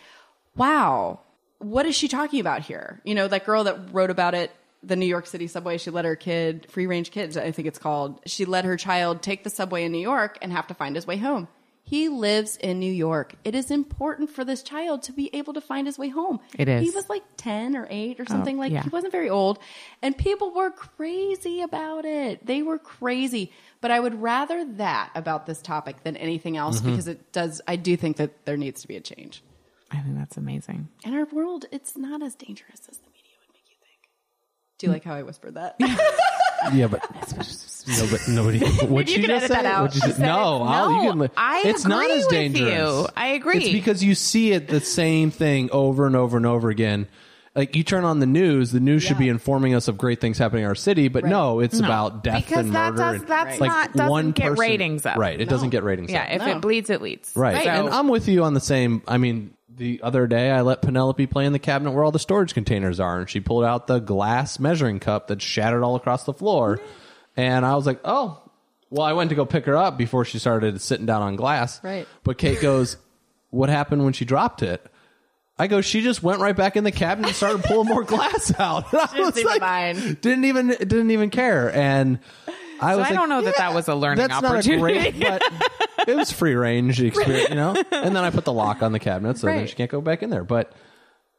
wow, what is she talking about here? You know, that girl that wrote about it, the New York City subway, she let her kid, free range kids, I think it's called, she let her child take the subway in New York and have to find his way home. He lives in New York. It is important for this child to be able to find his way home.
It is.
He was like 10 or 8 or oh, something like
yeah.
he wasn't very old and people were crazy about it. They were crazy. But I would rather that about this topic than anything else mm-hmm. because it does I do think that there needs to be a change.
I think that's amazing.
In our world, it's not as dangerous as the media would make you think. Do you like how I whispered that? [laughs]
Yeah, but nobody. [laughs] nobody what
you can edit that out.
What'd you
I
say?
said
No, I'll, you can.
I
it's not
agree
as
with
dangerous.
you. I agree.
It's because you see it the same thing over and over and over again. Like you turn on the news, the news should be informing us of great things happening in our city, but no, it's about death
because
and
that
murder.
does
and,
that's
like
not doesn't
one
get
person-
ratings up.
Right, it doesn't get ratings
Yeah,
up.
if
No.
it bleeds, it leads.
Right.
So-
And I'm with you on the same. I mean, the other day I let Penelope play in the cabinet where all the storage containers are, and she pulled out the glass measuring cup that shattered all across the floor. And I was like, oh. Well, I went to go pick her up before she started sitting down on glass.
Right.
But Kate goes, what happened when she dropped it? I go, she just went right back in the cabinet and started pulling more [laughs] glass out. [laughs] I
Didn't
was
even
like,
mind.
Didn't even didn't even care. And I
So
was
I
like,
don't know that
yeah,
that was a learning
that's
opportunity.
Not a great, [laughs] but [laughs] it was free range experience, you know. [laughs] And then I put the lock on the cabinet, so then she can't go back in there. But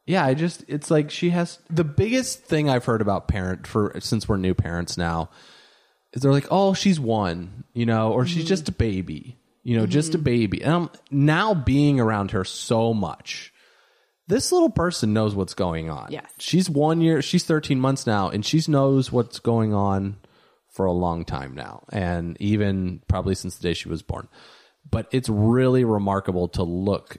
yeah, I just it's like she has the biggest thing I've heard about parent for since we're new parents now is they're like, oh, she's one, you know, or
Mm-hmm.
she's just a baby, you know, just a baby. And I'm now being around her so much. This little person knows what's going on.
Yes.
She's one year, she's 13 months now, and she knows what's going on for a long time now. And even probably since the day she was born. But it's really remarkable to look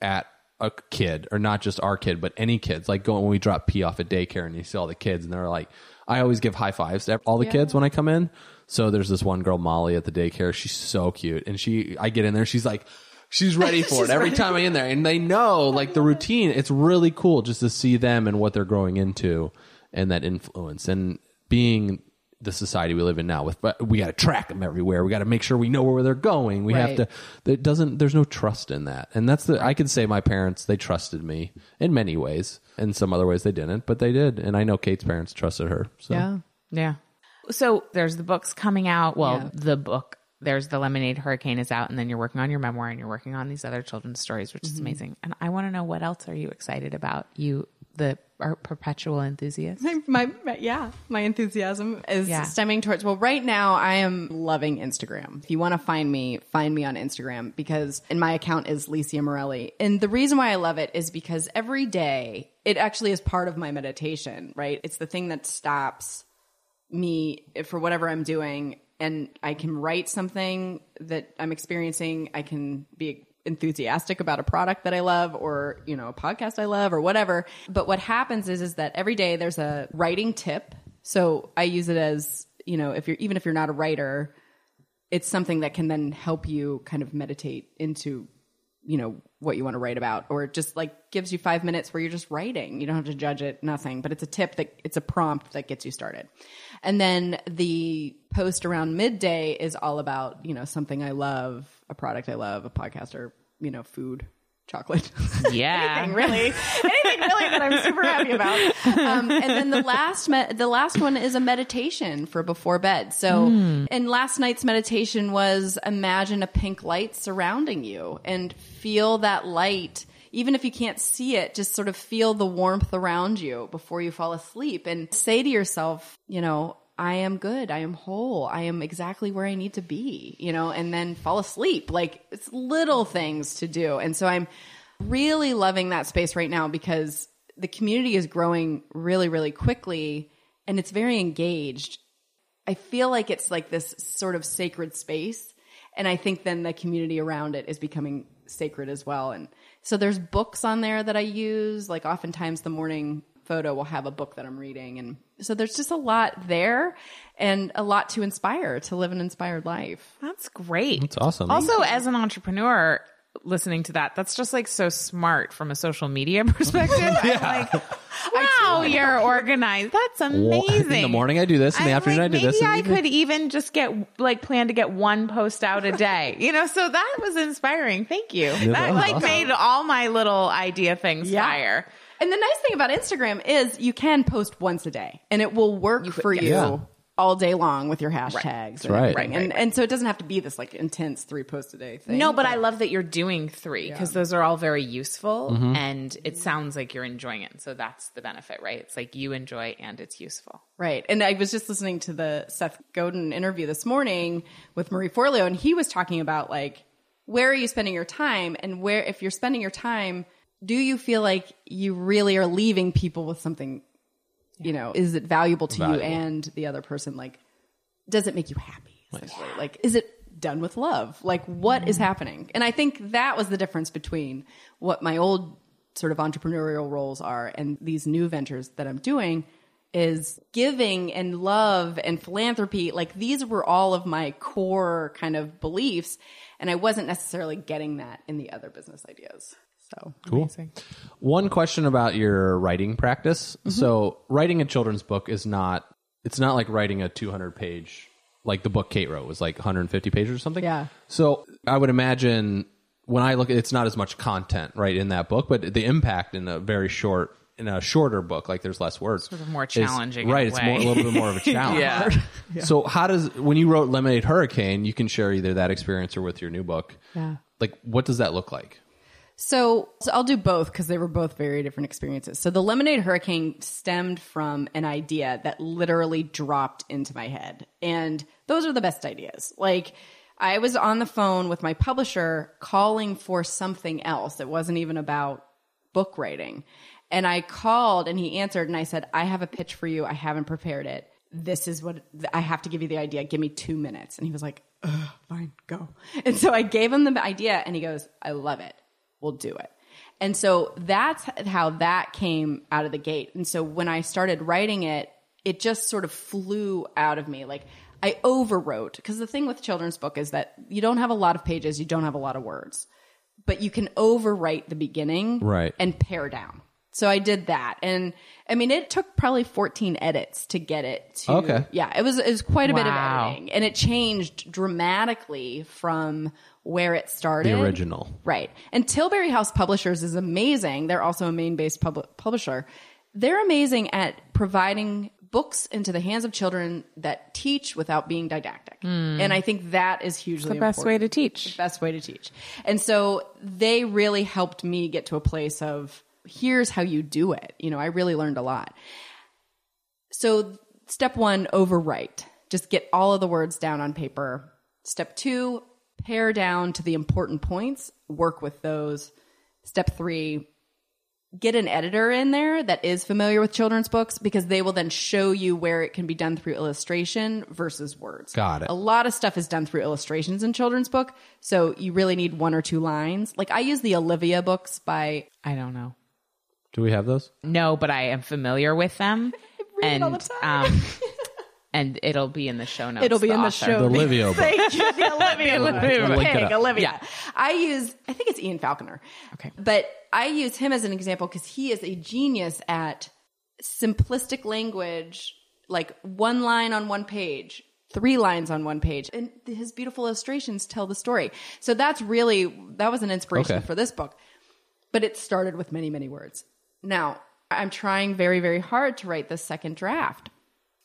at a kid, or not just our kid, but any kids. Like going when we drop P off at daycare and you see all the kids, and they're like, I always give high fives to all the kids when I come in. So there's this one girl, Molly, at the daycare. She's so cute, and she, I get in there, she's like, she's ready [laughs] for it every time I'm in there, and they know like the routine. It's really cool just to see them and what they're growing into, and that influence, and being the society we live in now with but we got to track them everywhere we got to make sure we know where they're going we have to there doesn't there's no trust in that and that's the i can say my parents they trusted me in many ways in some other ways they didn't but they did and i know kate's parents trusted her so
Yeah.
Yeah. So there's the books coming out. Well,
Yeah.
the book. There's the Lemonade Hurricane is out, and then you're working on your memoir and you're working on these other children's stories, which is
Mm-hmm.
amazing. And I want to know what else are you excited about? You, the are perpetual enthusiast. [laughs]
My, my- yeah, my enthusiasm is
Yeah.
stemming towards. Well, right now I am loving Instagram. If you want to find me, find me on Instagram because, and my account is Licia Morelli. And the reason why I love it is because every day it actually is part of my meditation. Right? It's the thing that stops me for whatever I'm doing, and I can write something that I'm experiencing. I can be enthusiastic about a product that I love or, you know, a podcast I love or whatever. But what happens is is that every day there's a writing tip. So I use it as, you know, if you're even if you're not a writer, it's something that can then help you kind of meditate into you know what you want to write about or just like gives you five minutes where you're just writing you don't have to judge it nothing but it's a tip that it's a prompt that gets you started and then the post around midday is all about you know something i love a product i love a podcast or you know food chocolate. [laughs]
Yeah.
anything really. Anything really that i'm super happy about. Um, and then the last me- the last one is a meditation for before bed. So and last night's meditation was imagine a pink light surrounding you and feel that light. Even if you can't see it just sort of feel the warmth around you before you fall asleep and say to yourself you know I am good. I am whole. I am exactly where I need to be, you know, and then fall asleep. Like it's little things to do. And so I'm really loving that space right now because the community is growing really, really quickly and it's very engaged. I feel like it's like this sort of sacred space. And I think then the community around it is becoming sacred as well. And so there's books on there that I use. Like oftentimes the morning photo will have a book that I'm reading. And so there's just a lot there and a lot to inspire to live an inspired life.
That's great.
That's awesome.
Also, as an entrepreneur, listening to that, that's just like so smart from a social media [laughs] perspective. [laughs] I'm like, [laughs] wow, you're organized. That's amazing.
In the morning I do this, in the
I'm
afternoon
like,
I do
maybe
this. in the
I
evening-
could even just get like plan to get one post out a day. You know, so that was inspiring. Thank you. that
that
like
awesome.
made all my little idea things
Yeah.
fire.
And the nice thing about Instagram is you can post once a day and it will work for you
Yeah.
all day long with your hashtags. and
right.
everything. And, and so it doesn't have to be this like intense three posts a day thing.
No, but I love that you're doing three because those are all very useful mm-hmm. and it sounds like you're enjoying it. So that's the benefit, right? It's like you enjoy and it's useful.
Right. And I was just listening to the Seth Godin interview this morning with Marie Forleo, and he was talking about like, where are you spending your time? And where, if you're spending your time, do you feel like you really are leaving people with something, you know, is it valuable to
Valuable.
you and the other person? Like, does it make you happy? essentially? Like, is it done with love? Like, what is mm-hmm. happening? And I think that was the difference between what my old sort of entrepreneurial roles are and these new ventures that I'm doing is giving and love and philanthropy. Like, these were all of my core kind of beliefs. And I wasn't necessarily getting that in the other business ideas. So,
Cool. One question about your writing practice.
Mm-hmm.
So, writing a children's book is not it's not like writing a 200 page like the book Kate wrote was like 150 pages or something.
Yeah.
So, I would imagine when I look at it's not as much content right in that book, but the impact in a very short in a shorter book like there's less words.
Sort of more
is-
challenging in a
right, it's more, a little bit more of a [laughs] challenge.
Yeah.
So, how does when you wrote Lemonade Hurricane, you can share either that experience or with your new book.
Yeah.
Like what does that look like?
So, so I'll do both because they were both very different experiences. So the Lemonade Hurricane stemmed from an idea that literally dropped into my head. And those are the best ideas. Like I was on the phone with my publisher calling for something else. that wasn't even about book writing. And I called and he answered and I said, I have a pitch for you. I haven't prepared it. This is what I have to give you the idea. Give me two minutes. And he was like, fine, go. And so I gave him the idea and he goes, I love it. We'll do it. And so that's how that came out of the gate. And so when I started writing it, it just sort of flew out of me. Like I overwrote because the thing with children's book is that you don't have a lot of pages, you don't have a lot of words, but you can overwrite the beginning
Right.
and pare down. So I did that. And I mean, it took probably 14 edits to get it to,
Okay.
yeah, it was, it was quite a bit of editing and it changed dramatically from where it started.
The original.
Right. And Tilbury House Publishers is amazing. They're also a Maine based pub- publisher. They're amazing at providing books into the hands of children that teach without being didactic. Hmm. And I think that is hugely.
The best way to teach.
The best way to teach. And so they really helped me get to a place of here's how you do it. You know, I really learned a lot. So step one, overwrite. Just get all of the words down on paper. Step two, pare down to the important points, work with those. Step three, get an editor in there that is familiar with children's books because they will then show you where it can be done through illustration versus words.
Got it.
A lot of stuff is done through illustrations in children's book, so you really need one or two lines. Like I use the Olivia books by
I don't know.
Do we have those?
No, but I am familiar with them. [laughs]
read it
and
all the time.
um [laughs] and it'll be in the show notes.
It'll be in the
author.
show.
The Olivia book.
Thank you, the [laughs] Olivia book.
We'll link it
Pig. Olivia. I use, I think it's Ian Falconer.
Okay.
But I use him as an example because he is a genius at simplistic language, like one line on one page, three lines on one page, and his beautiful illustrations tell the story. So that's really, that was an inspiration
Okay.
for this book. But it started with many, many words. Now, I'm trying very, very hard to write this second draft.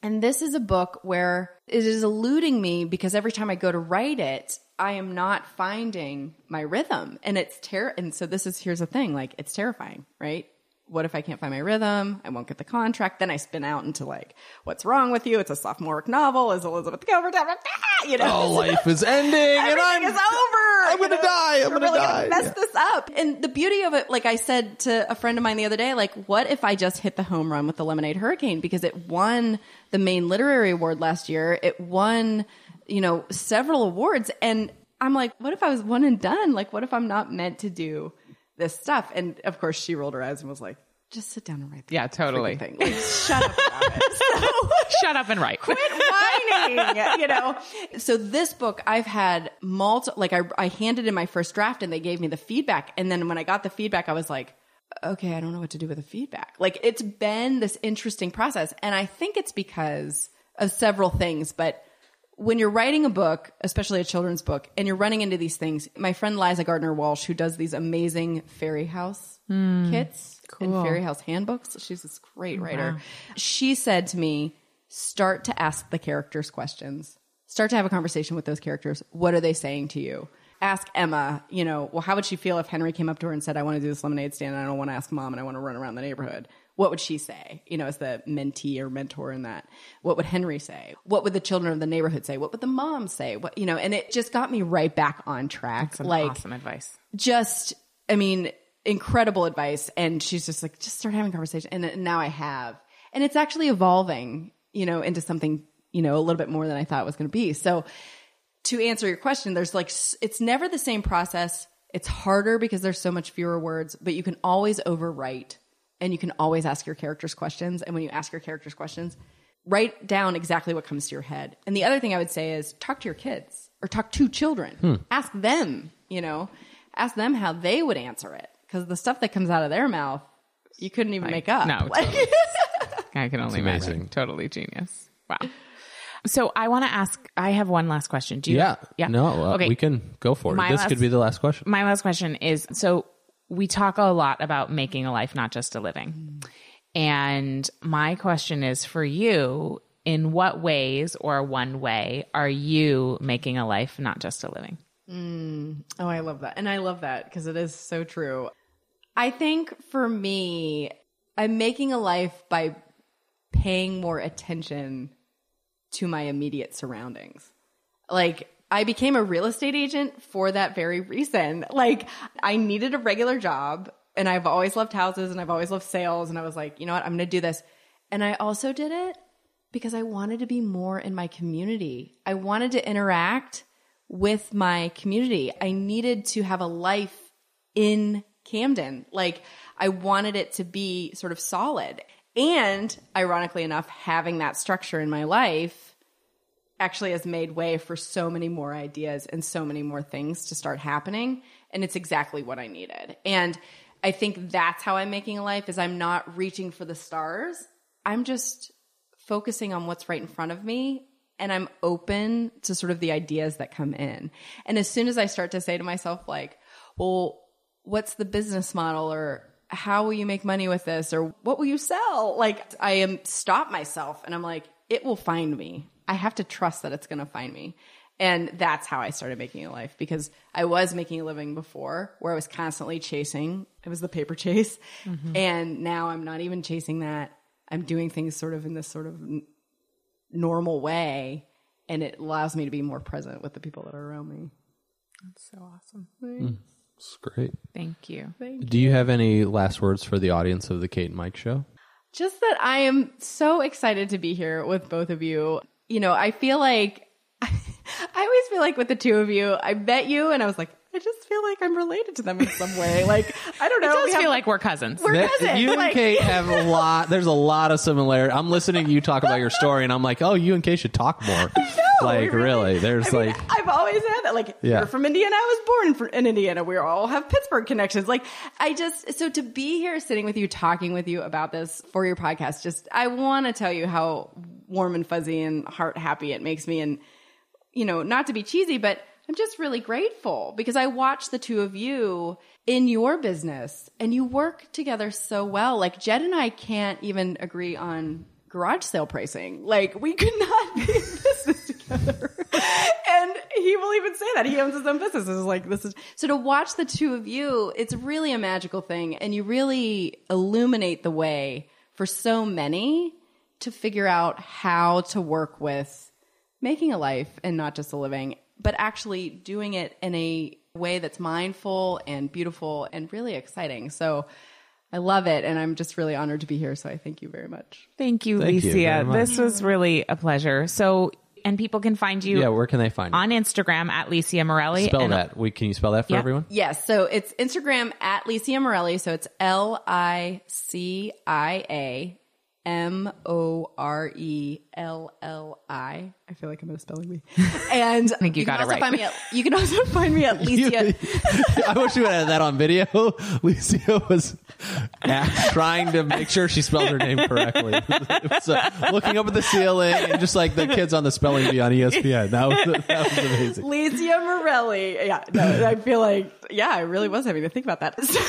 And this is a book where it is eluding me because every time I go to write it, I am not finding my rhythm. And it's ter and so this is here's the thing, like it's terrifying, right? What if I can't find my rhythm? I won't get the contract. Then I spin out into like, what's wrong with you? It's a sophomoric novel. Is Elizabeth Gilbert? You know,
Oh, life is ending, and I'm
is over.
I'm
you
gonna die. I'm gonna
really
die.
mess
Yeah.
this up. And the beauty of it, like I said to a friend of mine the other day, like, what if I just hit the home run with the Lemonade Hurricane because it won the Maine literary award last year. It won, you know, several awards, and I'm like, what if I was one and done? Like, what if I'm not meant to do this stuff? And of course, she rolled her eyes and was like, just sit down and write. The
Yeah, totally.
Thing. Like, shut up about it. [laughs] So,
Shut up and write.
quit whining, you know. So this book, I've had multi, like I, I handed in my first draft and they gave me the feedback. And then when I got the feedback, I was like, okay, I don't know what to do with the feedback. Like it's been this interesting process. And I think it's because of several things, but when you're writing a book, especially a children's book, and you're running into these things, my friend Liza Gardner Walsh, who does these amazing fairy house hmm. kits and fairy house handbooks, she's this great writer. She said to me, start to ask the characters questions. Start to have a conversation with those characters. What are they saying to you? Ask Emma, you know, well, how would she feel if Henry came up to her and said, I want to do this lemonade stand and I don't want to ask mom and I want to run around the neighborhood? What would she say, you know, as the mentee or mentor in that? What would Henry say? What would the children of the neighborhood say? What would the mom say? What, you know, and it just got me right back on track. Like,
awesome advice.
just i mean incredible advice and she's just like just start having conversation and, and now i have and it's actually evolving you know into something you know a little bit more than i thought it was going to be so to answer your question there's like it's never the same process it's harder because there's so much fewer words but you can always overwrite and you can always ask your characters questions and when you ask your characters questions write down exactly what comes to your head and the other thing i would say is talk to your kids or talk to children ask them you know ask them how they would answer it because the stuff that comes out of their mouth you couldn't even make up
No, [laughs] totally. I can only
amazing.
imagine. Totally genius. Wow. So I want to ask. I have one last question. Do you?
Yeah.
Yeah.
No, uh,
okay.
we can go for it.
My
this
last-
could be the last question.
My last question is: so we talk a lot about making a life, not just a living. And my question is for you: in what ways, or one way, are you making a life, not just a living? Mm.
Oh, I love that. And I love that because it is so true. I think for me, I'm making a life by paying more attention to my immediate surroundings. Like, I became a real estate agent for that very reason. Like, I needed a regular job and I've always loved houses and I've always loved sales. And I was like, you know what? I'm going to do this. And I also did it because I wanted to be more in my community. I wanted to interact with my community. I needed to have a life in Camden. Like I wanted it to be sort of solid. And ironically enough, having that structure in my life actually has made way for so many more ideas and so many more things to start happening. And it's exactly what I needed. And I think that's how I'm making a life is I'm not reaching for the stars. I'm just focusing on what's right in front of me and I'm open to sort of the ideas that come in. And as soon as I start to say to myself like, well, what's the business model or how will you make money with this or what will you sell? Like I am stop myself and I'm like, it will find me. I have to trust that it's going to find me. And that's how I started making a life because I was making a living before where I was constantly chasing. It was the paper chase. Mm-hmm. And now I'm not even chasing that. I'm doing things sort of in this sort of n- normal way. And it allows me to be more present with the people that are around me.
That's so awesome.
Mm, it's great.
Thank you.
Thank Do you have any last words for the audience of the Kate and Mike show?
Just that I am so excited to be here with both of you. You know, I feel like [laughs] I always feel like with the two of you, I met you and I was like, I just feel like I'm related to them in some way. Like, I don't [laughs] know.
It does
we have-
feel like we're cousins.
we're
That-
cousins.
you and Kate [laughs] have a lot. There's a lot of similarity. I'm listening to you talk about your story, and I'm like, oh, you and Kate should talk more. [laughs] like,
we
really, there's
I mean,
like,
I've always had that. Like,
Yeah.
you're from Indiana. I was born in, in Indiana. We all have Pittsburgh connections. Like, I just, so to be here sitting with you, talking with you about this for your podcast, just, I want to tell you how warm and fuzzy and heart happy it makes me. And, you know, not to be cheesy, but I'm just really grateful because I watch the two of you in your business and you work together so well. Like Jed and I can't even agree on garage sale pricing. Like we could not [laughs] be in business together. and he will even say that. He owns his own business. It's like this is so to watch the two of you, it's really a magical thing. And you really illuminate the way for so many to figure out how to work with making a life and not just a living, but actually doing it in a way that's mindful and beautiful and really exciting. So I love it. And I'm just really honored to be here. So I thank you very much.
Thank you,
Thank
Licia.
very much.
this was really a pleasure. So, and people can find you
Yeah, where can they find you?
on Instagram at Licia Morelli.
Spell
and-
that. We, can you spell that for
Yeah.
everyone?
Yes. So it's Instagram at Licia Morelli. So it's L I C I A M O R E L L I. I feel like I'm going to spelling bee. [laughs] And I
think you got
can
it
also
right.
Find me at, you can also [laughs] find me at Licia. [laughs]
I wish we had that on video. Lucia was trying to make sure she spelled her name correctly. It was, uh, looking up at the ceiling and just like the kids on the spelling bee on ESPN. That was that was amazing.
Licia Morelli. Yeah, no, I feel like, yeah, I really was having to think about that. So,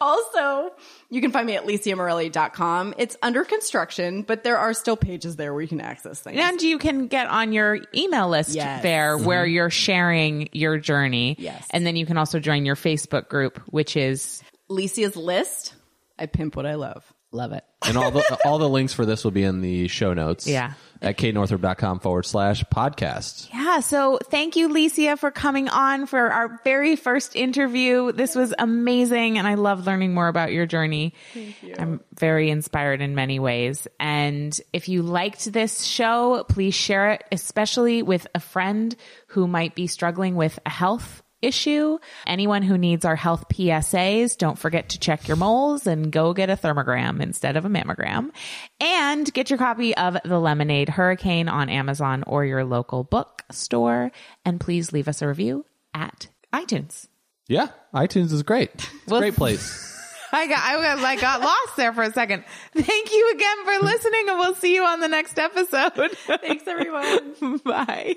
also, you can find me at LiciaMorelli.com. It's under construction, but there are still pages there where you can access things.
And you can get on your email list
Yes.
there mm-hmm. where you're sharing your journey.
Yes.
And then you can also join your Facebook group, which is
Licia's List. I pimp what I love. Love it.
And all the all the links for this will be in the show notes.
Yeah.
At katenorthrup.com forward slash podcast.
Yeah. So thank you, Licia, for coming on for our very first interview. This was amazing. And I love learning more about your journey. Thank you. I'm very inspired in many ways. And if you liked this show, please share it, especially with a friend who might be struggling with a health issue. Anyone who needs our health PSAs, don't forget to check your moles and go get a thermogram instead of a mammogram. And get your copy of The Lemonade Hurricane on Amazon or your local bookstore. And please leave us a review at iTunes.
Yeah. iTunes is great. It's a great place. [laughs]
I got, I got, I got lost there for a second. Thank you again for listening and we'll see you on the next episode.
Thanks, everyone. [laughs]
Bye.